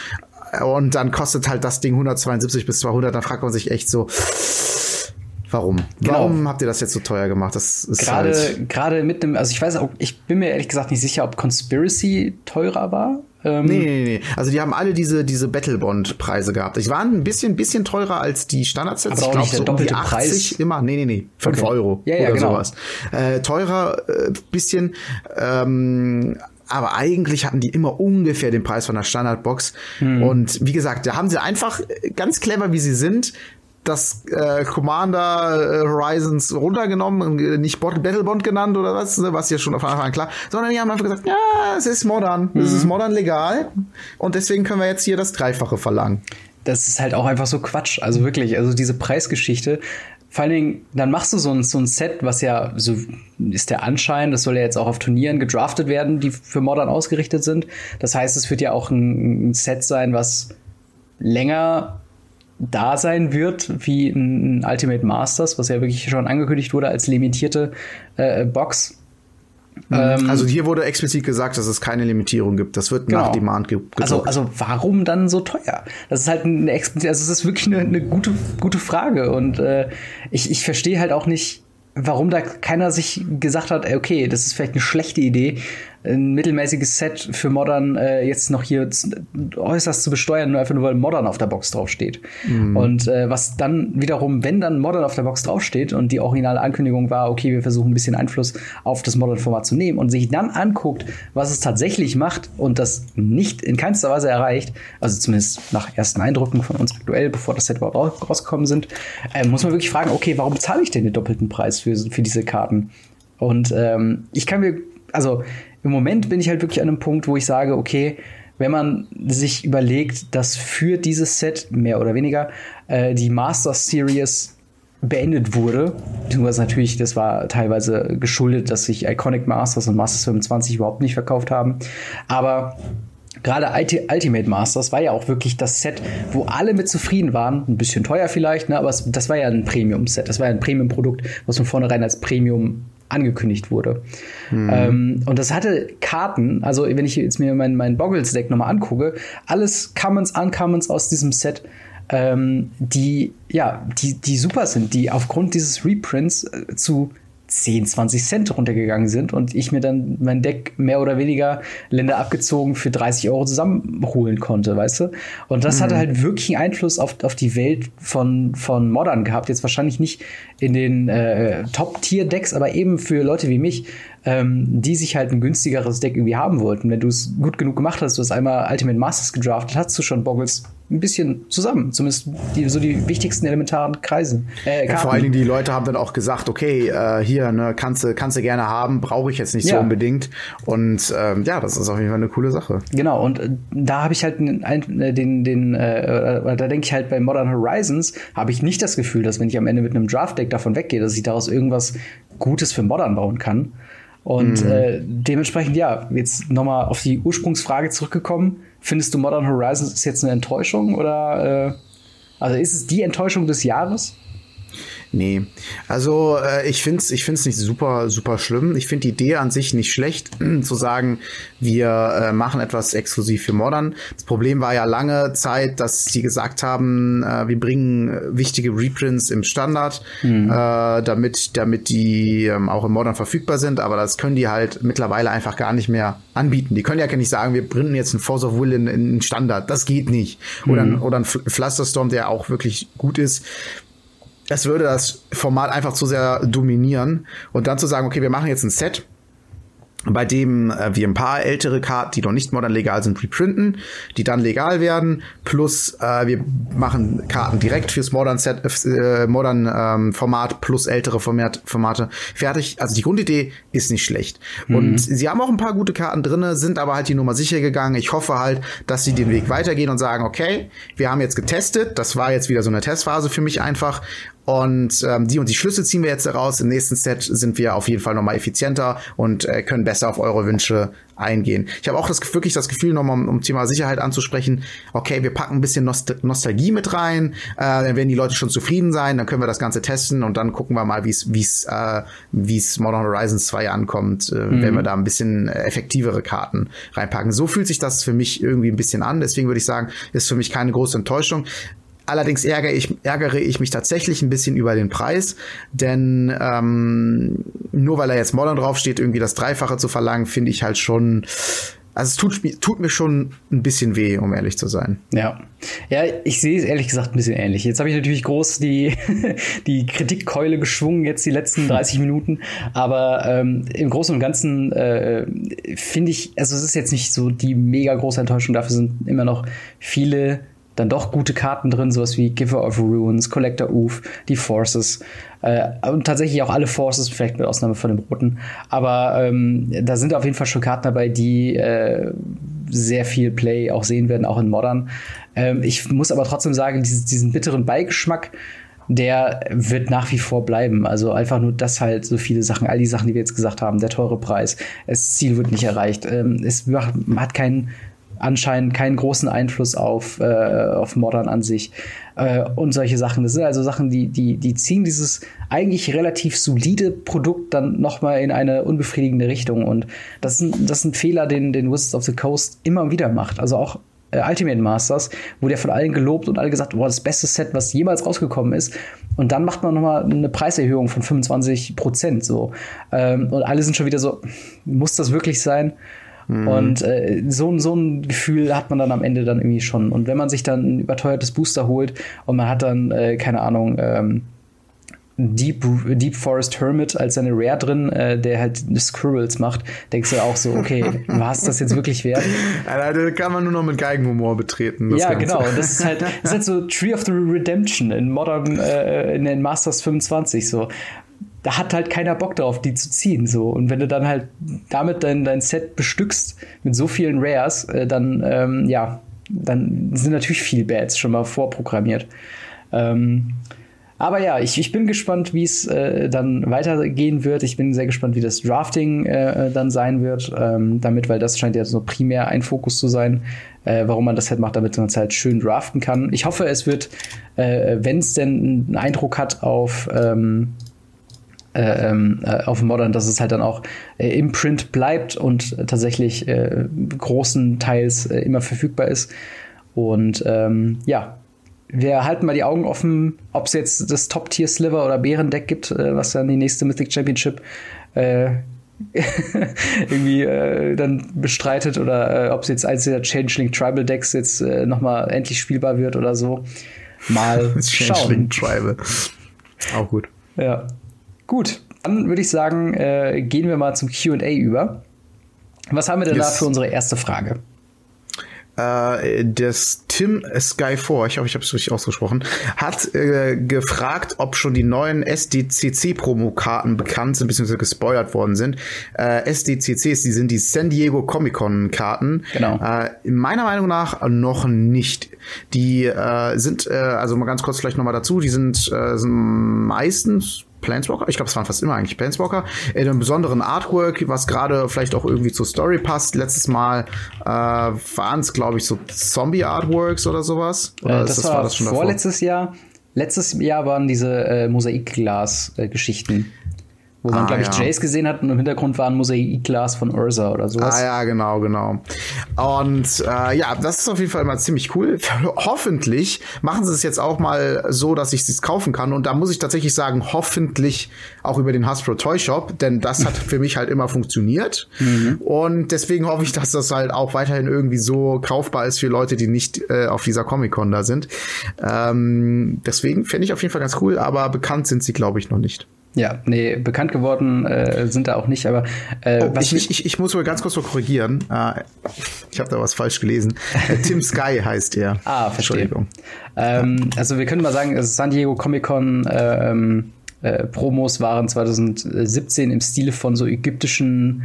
und dann kostet halt das Ding 172 bis 200, dann fragt man sich echt so, Warum? Genau. Warum habt ihr das jetzt so teuer gemacht? Das ist gerade halt gerade mit dem, also ich weiß auch, ich bin mir ehrlich gesagt nicht sicher, ob Conspiracy teurer war. Ähm, nee, nee, nee. Also die haben alle diese, diese Battlebond-Preise gehabt. Die waren ein bisschen, bisschen teurer als die Standardsets. Aber ich glaube, so um die 80 Preis. immer. Nee, nee, nee. 5 okay. Euro ja, ja, oder genau. sowas. Äh, teurer, äh, bisschen. Ähm, aber eigentlich hatten die immer ungefähr den Preis von der Standardbox. Hm. Und wie gesagt, da haben sie einfach ganz clever, wie sie sind, das äh, Commander äh, Horizons runtergenommen, nicht Battlebond genannt oder was, ne, was ja schon auf Anfang an klar, sondern die haben einfach gesagt, ja, es ist modern, mhm. es ist modern legal und deswegen können wir jetzt hier das Dreifache verlangen. Das ist halt auch einfach so Quatsch, also wirklich, also diese Preisgeschichte, vor allen Dingen, dann machst du so ein, so ein Set, was ja, so ist der Anschein, das soll ja jetzt auch auf Turnieren gedraftet werden, die für Modern ausgerichtet sind. Das heißt, es wird ja auch ein, ein Set sein, was länger da sein wird wie ein Ultimate Masters, was ja wirklich schon angekündigt wurde als limitierte äh, Box. Mhm. Ähm, also hier wurde explizit gesagt, dass es keine Limitierung gibt. Das wird genau. nach Demand ge Also, also warum dann so teuer? Das ist halt eine also es ist wirklich eine, eine gute, gute Frage. Und äh, ich, ich verstehe halt auch nicht, warum da keiner sich gesagt hat, okay, das ist vielleicht eine schlechte Idee, ein mittelmäßiges Set für Modern äh, jetzt noch hier äußerst zu besteuern, nur einfach nur weil Modern auf der Box draufsteht. Mhm. Und äh, was dann wiederum, wenn dann Modern auf der Box draufsteht und die originale Ankündigung war, okay, wir versuchen ein bisschen Einfluss auf das Modern-Format zu nehmen und sich dann anguckt, was es tatsächlich macht und das nicht in keinster Weise erreicht, also zumindest nach ersten Eindrücken von uns aktuell, bevor das Set überhaupt rausgekommen sind, äh, muss man wirklich fragen, okay, warum bezahle ich denn den doppelten Preis für, für diese Karten? Und ähm, ich kann mir, also im Moment bin ich halt wirklich an einem Punkt, wo ich sage, okay, wenn man sich überlegt, dass für dieses Set mehr oder weniger äh, die Master Series beendet wurde, beziehungsweise natürlich, das war teilweise geschuldet, dass sich Iconic Masters und Masters 25 überhaupt nicht verkauft haben, aber gerade Ultimate Masters war ja auch wirklich das Set, wo alle mit zufrieden waren. Ein bisschen teuer vielleicht, ne? aber das war ja ein Premium-Set. Das war ja ein Premium-Produkt, was von vornherein als Premium angekündigt wurde. Mhm. Ähm, und das hatte Karten, also wenn ich jetzt mir mein, mein Boggles-Deck nochmal angucke, alles Commons, Uncommons aus diesem Set, ähm, die, ja, die, die super sind, die aufgrund dieses Reprints äh, zu 10, 20 Cent runtergegangen sind und ich mir dann mein Deck mehr oder weniger Länder abgezogen für 30 Euro zusammenholen konnte, weißt du? Und das mhm. hatte halt wirklich einen Einfluss auf, auf die Welt von, von Modern gehabt. Jetzt wahrscheinlich nicht in den äh, Top-Tier-Decks, aber eben für Leute wie mich, ähm, die sich halt ein günstigeres Deck irgendwie haben wollten. Wenn du es gut genug gemacht hast, du hast einmal Ultimate Masters gedraftet, hast du schon Boggles ein bisschen zusammen, zumindest die, so die wichtigsten elementaren Kreise. Äh, ja, vor allen Dingen die Leute haben dann auch gesagt, okay, äh, hier, ne, kannst du kannst du gerne haben, brauche ich jetzt nicht ja. so unbedingt. Und ähm, ja, das ist auf jeden Fall eine coole Sache. Genau, und äh, da habe ich halt den, äh, den, den äh, da denke ich halt bei Modern Horizons habe ich nicht das Gefühl, dass wenn ich am Ende mit einem Draft-Deck davon weggehe, dass ich daraus irgendwas Gutes für Modern bauen kann. Und mhm. äh, dementsprechend, ja, jetzt nochmal auf die Ursprungsfrage zurückgekommen. Findest du Modern Horizons ist jetzt eine Enttäuschung oder äh, also ist es die Enttäuschung des Jahres? Nee, also äh, ich finde es ich find's nicht super, super schlimm. Ich finde die Idee an sich nicht schlecht, <clears throat> zu sagen, wir äh, machen etwas exklusiv für Modern. Das Problem war ja lange Zeit, dass sie gesagt haben, äh, wir bringen wichtige Reprints im Standard, mhm. äh, damit, damit die ähm, auch im Modern verfügbar sind, aber das können die halt mittlerweile einfach gar nicht mehr anbieten. Die können ja gar nicht sagen, wir bringen jetzt ein Force of Will in, in Standard. Das geht nicht. Oder, mhm. oder ein Flusterstorm, der auch wirklich gut ist es würde das Format einfach zu sehr dominieren und dann zu sagen, okay, wir machen jetzt ein Set bei dem äh, wir ein paar ältere Karten, die noch nicht modern legal sind, reprinten, die dann legal werden, plus äh, wir machen Karten direkt fürs Modern Set, äh, Modern ähm, Format plus ältere Format, Formate fertig. Also die Grundidee ist nicht schlecht. Mhm. Und sie haben auch ein paar gute Karten drinne, sind aber halt die Nummer sicher gegangen. Ich hoffe halt, dass sie den Weg weitergehen und sagen, okay, wir haben jetzt getestet, das war jetzt wieder so eine Testphase für mich einfach und ähm, die und die Schlüsse ziehen wir jetzt daraus. Im nächsten Set sind wir auf jeden Fall nochmal effizienter und äh, können besser auf eure Wünsche eingehen. Ich habe auch das, wirklich das Gefühl, nochmal um, um Thema Sicherheit anzusprechen, okay, wir packen ein bisschen Nost Nostalgie mit rein, äh, dann werden die Leute schon zufrieden sein, dann können wir das Ganze testen und dann gucken wir mal, wie es wie es äh, wie es Modern Horizons 2 ankommt, äh, mhm. wenn wir da ein bisschen effektivere Karten reinpacken. So fühlt sich das für mich irgendwie ein bisschen an, deswegen würde ich sagen, ist für mich keine große Enttäuschung. Allerdings ärgere ich, ärgere ich mich tatsächlich ein bisschen über den Preis, denn ähm, nur weil er jetzt Modern draufsteht, irgendwie das Dreifache zu verlangen, finde ich halt schon Also es tut, tut, mir schon ein bisschen weh, um ehrlich zu sein. Ja. Ja, ich sehe es ehrlich gesagt ein bisschen ähnlich. Jetzt habe ich natürlich groß die, <laughs> die Kritikkeule geschwungen, jetzt die letzten 30 <laughs> Minuten. Aber ähm, im Großen und Ganzen äh, finde ich, also es ist jetzt nicht so die mega große Enttäuschung. Dafür sind immer noch viele dann doch gute Karten drin, sowas wie Giver of Ruins, Collector Oof, die Forces. Äh, und tatsächlich auch alle Forces, vielleicht mit Ausnahme von dem roten. Aber ähm, da sind auf jeden Fall schon Karten dabei, die äh, sehr viel Play auch sehen werden, auch in Modern. Ähm, ich muss aber trotzdem sagen, dieses, diesen bitteren Beigeschmack, der wird nach wie vor bleiben. Also einfach nur das halt so viele Sachen, all die Sachen, die wir jetzt gesagt haben, der teure Preis, das Ziel wird nicht erreicht, ähm, es hat keinen anscheinend keinen großen Einfluss auf, äh, auf Modern an sich äh, und solche Sachen. Das sind also Sachen, die, die, die ziehen dieses eigentlich relativ solide Produkt dann nochmal in eine unbefriedigende Richtung. Und das ist ein, das ist ein Fehler, den, den Wizards of the Coast immer wieder macht. Also auch äh, Ultimate Masters, wo der von allen gelobt und alle gesagt, boah, das beste Set, was jemals rausgekommen ist. Und dann macht man nochmal eine Preiserhöhung von 25 Prozent so. Ähm, und alle sind schon wieder so, muss das wirklich sein? Mhm. Und äh, so, so ein Gefühl hat man dann am Ende dann irgendwie schon. Und wenn man sich dann ein überteuertes Booster holt und man hat dann, äh, keine Ahnung, ähm, Deep, Deep Forest Hermit als seine Rare drin, äh, der halt Squirrels macht, denkst du auch so, okay, <laughs> war es das jetzt wirklich wert? Alter, kann man nur noch mit Geigenhumor betreten. ja, Ganze. genau. Das ist halt, <laughs> das ist halt so Tree of the Redemption in Modern, äh, in den Masters 25 so da hat halt keiner Bock drauf, die zu ziehen. So. Und wenn du dann halt damit dein, dein Set bestückst mit so vielen Rares, äh, dann, ähm, ja, dann sind natürlich viele Bats schon mal vorprogrammiert. Ähm, aber ja, ich, ich bin gespannt, wie es äh, dann weitergehen wird. Ich bin sehr gespannt, wie das Drafting äh, dann sein wird, ähm, damit, weil das scheint ja so primär ein Fokus zu sein, äh, warum man das halt macht, damit man es halt schön draften kann. Ich hoffe, es wird, äh, wenn es denn einen Eindruck hat auf ähm, äh, ähm, äh, auf Modern, dass es halt dann auch äh, im Print bleibt und tatsächlich äh, großen Teils äh, immer verfügbar ist. Und ähm, ja, wir halten mal die Augen offen, ob es jetzt das Top-Tier-Sliver oder Bärendeck gibt, äh, was dann die nächste Mythic Championship <laughs> irgendwie dann bestreitet oder ob es jetzt eins der Changeling Tribal Decks jetzt äh, nochmal endlich spielbar wird oder so. Mal <laughs> schauen. Changeling Tribal. Auch gut. Ja. Gut, dann würde ich sagen, äh, gehen wir mal zum QA über. Was haben wir denn yes. da für unsere erste Frage? Äh, das Tim Sky4, ich hoffe, ich habe es richtig ausgesprochen, hat äh, gefragt, ob schon die neuen SDCC-Promo-Karten bekannt sind, beziehungsweise gespoilert worden sind. Äh, SDCCs, die sind die San Diego Comic-Con-Karten. Genau. Äh, meiner Meinung nach noch nicht. Die äh, sind, äh, also mal ganz kurz vielleicht nochmal dazu, die sind, sind meistens Planeswalker, ich glaube, es waren fast immer eigentlich Planeswalker, in einem besonderen Artwork, was gerade vielleicht auch irgendwie zur Story passt. Letztes Mal äh, waren es, glaube ich, so Zombie-Artworks oder sowas. Oder äh, das, das, war, war das schon vorletztes Jahr. Letztes Jahr waren diese äh, Mosaikglas-Geschichten. Wo man, ah, glaube ich, ja. Jace gesehen hat und im Hintergrund war ein Mosaikglas von Ursa oder sowas. Ah ja, genau, genau. Und äh, ja, das ist auf jeden Fall immer ziemlich cool. hoffentlich machen sie es jetzt auch mal so, dass ich es kaufen kann. Und da muss ich tatsächlich sagen, hoffentlich auch über den Hasbro Toy Shop, denn das hat <laughs> für mich halt immer funktioniert. Mhm. Und deswegen hoffe ich, dass das halt auch weiterhin irgendwie so kaufbar ist für Leute, die nicht äh, auf dieser Comic-Con da sind. Ähm, deswegen fände ich auf jeden Fall ganz cool, aber bekannt sind sie, glaube ich, noch nicht. Ja, nee, bekannt geworden äh, sind da auch nicht, aber äh, oh, ich, ich, ich muss mal ganz kurz so korrigieren. Äh, ich habe da was falsch gelesen. Äh, Tim <laughs> Sky heißt er. Ah, verstehe. Entschuldigung. Ähm, also wir können mal sagen, San Diego Comic Con ähm, äh, Promos waren 2017 im Stile von so ägyptischen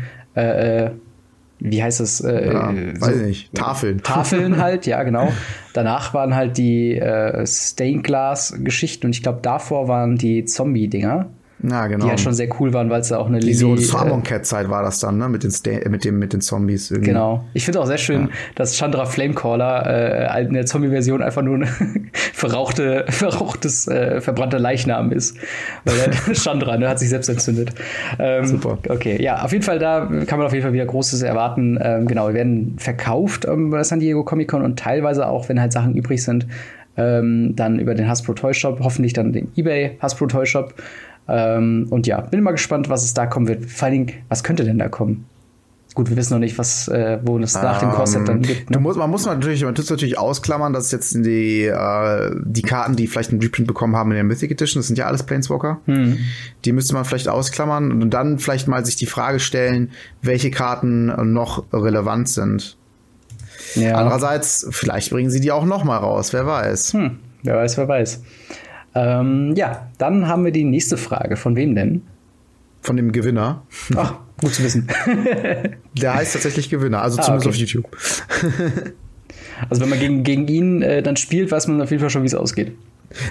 wie heißt das? Äh, ja, weiß so, nicht. Tafeln. Tafeln <laughs> halt, ja, genau. Danach waren halt die äh, Stained Glass Geschichten und ich glaube, davor waren die Zombie-Dinger. Ja, genau. Die ja schon sehr cool waren, weil es da auch eine Lilly... So Farmon Cat Zeit war das dann, ne? Mit den, Sta mit dem, mit den Zombies irgendwie. Genau. Ich finde auch sehr schön, ja. dass Chandra Flamecaller äh, in der Zombie-Version einfach nur ein <laughs> verrauchte, verrauchtes, äh, verbrannter Leichnam ist. Weil der <laughs> Chandra, ne, hat sich selbst entzündet. Ähm, Super. Okay, ja, auf jeden Fall, da kann man auf jeden Fall wieder Großes erwarten. Ähm, genau, wir werden verkauft ähm, bei San Diego Comic Con und teilweise auch, wenn halt Sachen übrig sind, ähm, dann über den Hasbro Toy Shop, hoffentlich dann den eBay Hasbro Toy Shop. Ähm, und ja, bin mal gespannt, was es da kommen wird. Vor allen Dingen, was könnte denn da kommen? Gut, wir wissen noch nicht, was, äh, wo es nach dem Core-Set dann gibt. Ne? Du musst, man muss natürlich, man tut natürlich ausklammern, dass jetzt die, äh, die Karten, die vielleicht einen Reprint bekommen haben in der Mythic Edition, das sind ja alles Planeswalker. Hm. Die müsste man vielleicht ausklammern und dann vielleicht mal sich die Frage stellen, welche Karten noch relevant sind. Ja. Andererseits, vielleicht bringen sie die auch noch mal raus, wer weiß. Hm. Wer weiß, wer weiß. Ähm, ja, dann haben wir die nächste Frage. Von wem denn? Von dem Gewinner. Ach, gut zu wissen. <laughs> Der heißt tatsächlich Gewinner, also ah, zumindest okay. auf YouTube. <laughs> also wenn man gegen, gegen ihn äh, dann spielt, weiß man auf jeden Fall schon, wie es ausgeht.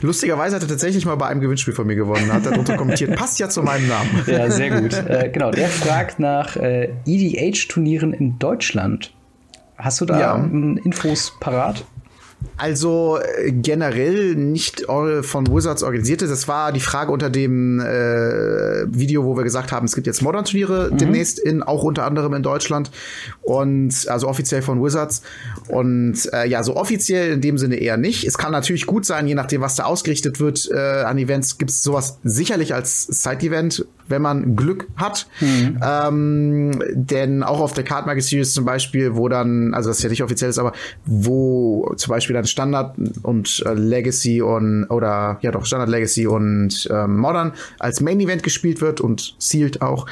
Lustigerweise hat er tatsächlich mal bei einem Gewinnspiel von mir gewonnen. Hat darunter <laughs> kommentiert, passt ja zu meinem Namen. Ja, sehr gut. Äh, genau, der fragt nach äh, EDH-Turnieren in Deutschland. Hast du da ja. Infos parat? Also äh, generell nicht von Wizards organisierte. Das war die Frage unter dem äh, Video, wo wir gesagt haben, es gibt jetzt Modern-Turniere mhm. demnächst in, auch unter anderem in Deutschland und also offiziell von Wizards. Und äh, ja, so offiziell in dem Sinne eher nicht. Es kann natürlich gut sein, je nachdem, was da ausgerichtet wird äh, an Events, gibt es sowas sicherlich als Side-Event, wenn man Glück hat. Mhm. Ähm, denn auch auf der Card Market Series zum Beispiel, wo dann, also das ist ja nicht offiziell ist, aber wo zum Beispiel dann Standard und äh, Legacy und oder ja doch Standard Legacy und äh, Modern als Main Event gespielt wird und Sealed auch,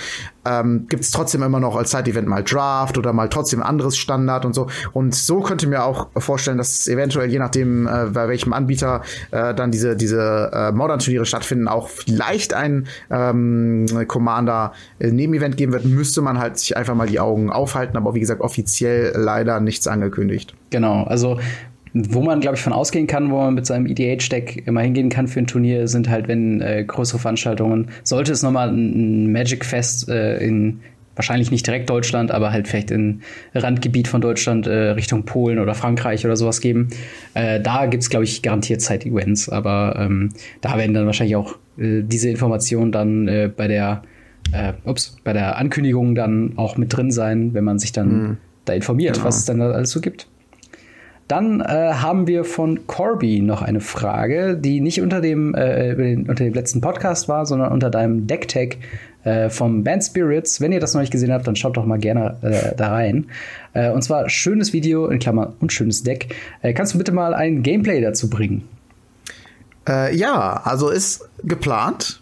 ähm, gibt es trotzdem immer noch als Side-Event mal Draft oder mal trotzdem anderes Standard und so. Und so könnte mir auch vorstellen, dass es eventuell, je nachdem, äh, bei welchem Anbieter äh, dann diese, diese äh, Modern-Turniere stattfinden, auch vielleicht ein ähm, Commander-Nebenevent geben wird, müsste man halt sich einfach mal die Augen aufhalten. Aber wie gesagt, offiziell leider nichts angekündigt. Genau, also wo man, glaube ich, von ausgehen kann, wo man mit seinem EDH-Deck immer hingehen kann für ein Turnier, sind halt, wenn äh, größere Veranstaltungen, sollte es nochmal ein, Magic Fest äh, in wahrscheinlich nicht direkt Deutschland, aber halt vielleicht in Randgebiet von Deutschland äh, Richtung Polen oder Frankreich oder sowas geben. Äh, da gibt's glaube ich, garantiert Zeit-Events, aber ähm, da werden dann wahrscheinlich auch äh, diese Informationen dann äh, bei der ups, bei der Ankündigung dann auch mit drin sein, wenn man sich dann mhm. da informiert, genau. was es dann da alles so gibt. Dann äh, haben wir von Corby noch eine Frage, die nicht unter dem, äh, unter dem letzten Podcast war, sondern unter deinem Decktag äh, vom Band Spirits. Wenn ihr das noch nicht gesehen habt, dann schaut doch mal gerne äh, da rein. Äh, und zwar schönes Video, in Klammern und schönes Deck. Äh, kannst du bitte mal ein Gameplay dazu bringen? Äh, ja, also ist geplant.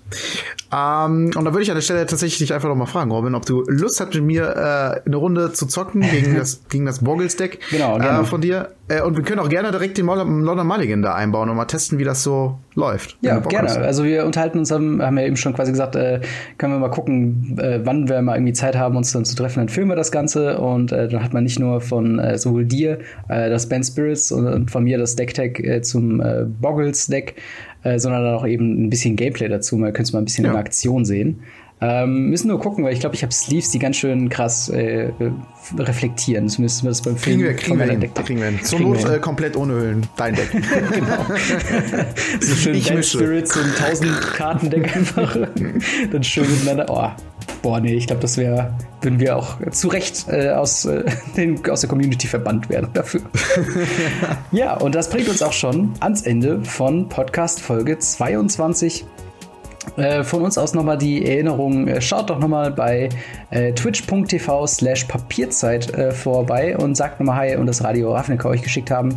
Ähm, und da würde ich an der Stelle tatsächlich dich einfach noch mal fragen, Robin, ob du Lust hast, mit mir äh, eine Runde zu zocken gegen <laughs> das, gegen das Boggles-Deck genau, äh, von dir. Äh, und wir können auch gerne direkt den London Mulligan da einbauen und mal testen, wie das so läuft. Ja, gerne. Also wir unterhalten uns, haben, haben ja eben schon quasi gesagt, äh, können wir mal gucken, äh, wann wir mal irgendwie Zeit haben, uns dann zu treffen. Dann filmen wir das Ganze und äh, dann hat man nicht nur von sowohl dir das Band Spirits und, und von mir das Deck-Tag zum Boggles-Deck äh, sondern dann auch eben ein bisschen Gameplay dazu. Man könnte es mal ein bisschen ja. in Aktion sehen. Ähm, müssen nur gucken, weil ich glaube, ich habe Sleeves, die ganz schön krass äh, reflektieren. Das müssen wir das beim Film kriegen wir, kriegen wir hin, Deck kriegen wir hin. Zur Not äh, komplett ohne Hüllen. Dein Deck. <laughs> genau. <laughs> so schön ich Band Spirits und 1000 Karten Deck einfach. <laughs> dann schön miteinander. Oh, boah, nee, ich glaube, das wäre, würden wir auch zu Recht äh, aus, äh, <laughs> den, aus der Community verbannt werden dafür. <laughs> ja, und das bringt uns auch schon ans Ende von Podcast Folge 22. Äh, von uns aus nochmal die Erinnerung, äh, schaut doch nochmal bei äh, twitch.tv slash Papierzeit äh, vorbei und sagt nochmal Hi und das Radio Ravnica euch geschickt haben.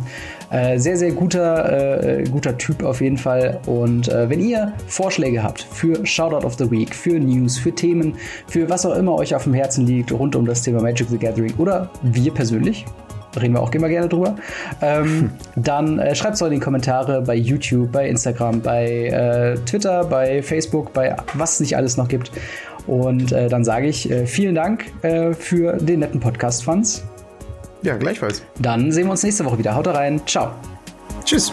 Äh, sehr, sehr guter, guter Typ auf jeden Fall. Und wenn ihr Vorschläge habt für Shoutout of the Week, für News, für Themen, für was auch immer euch auf dem Herzen liegt rund um das Thema Magic the Gathering oder wir persönlich, reden wir auch immer gerne drüber. Ähm, dann äh, schreibt es doch in die Kommentare bei YouTube, bei Instagram, bei äh, Twitter, bei Facebook, bei was es nicht alles noch gibt. Und äh, dann sage ich äh, vielen Dank äh, für den netten Podcast, Fans. Ja, gleichfalls. Dann sehen wir uns nächste Woche wieder. Haut rein. Ciao. Tschüss.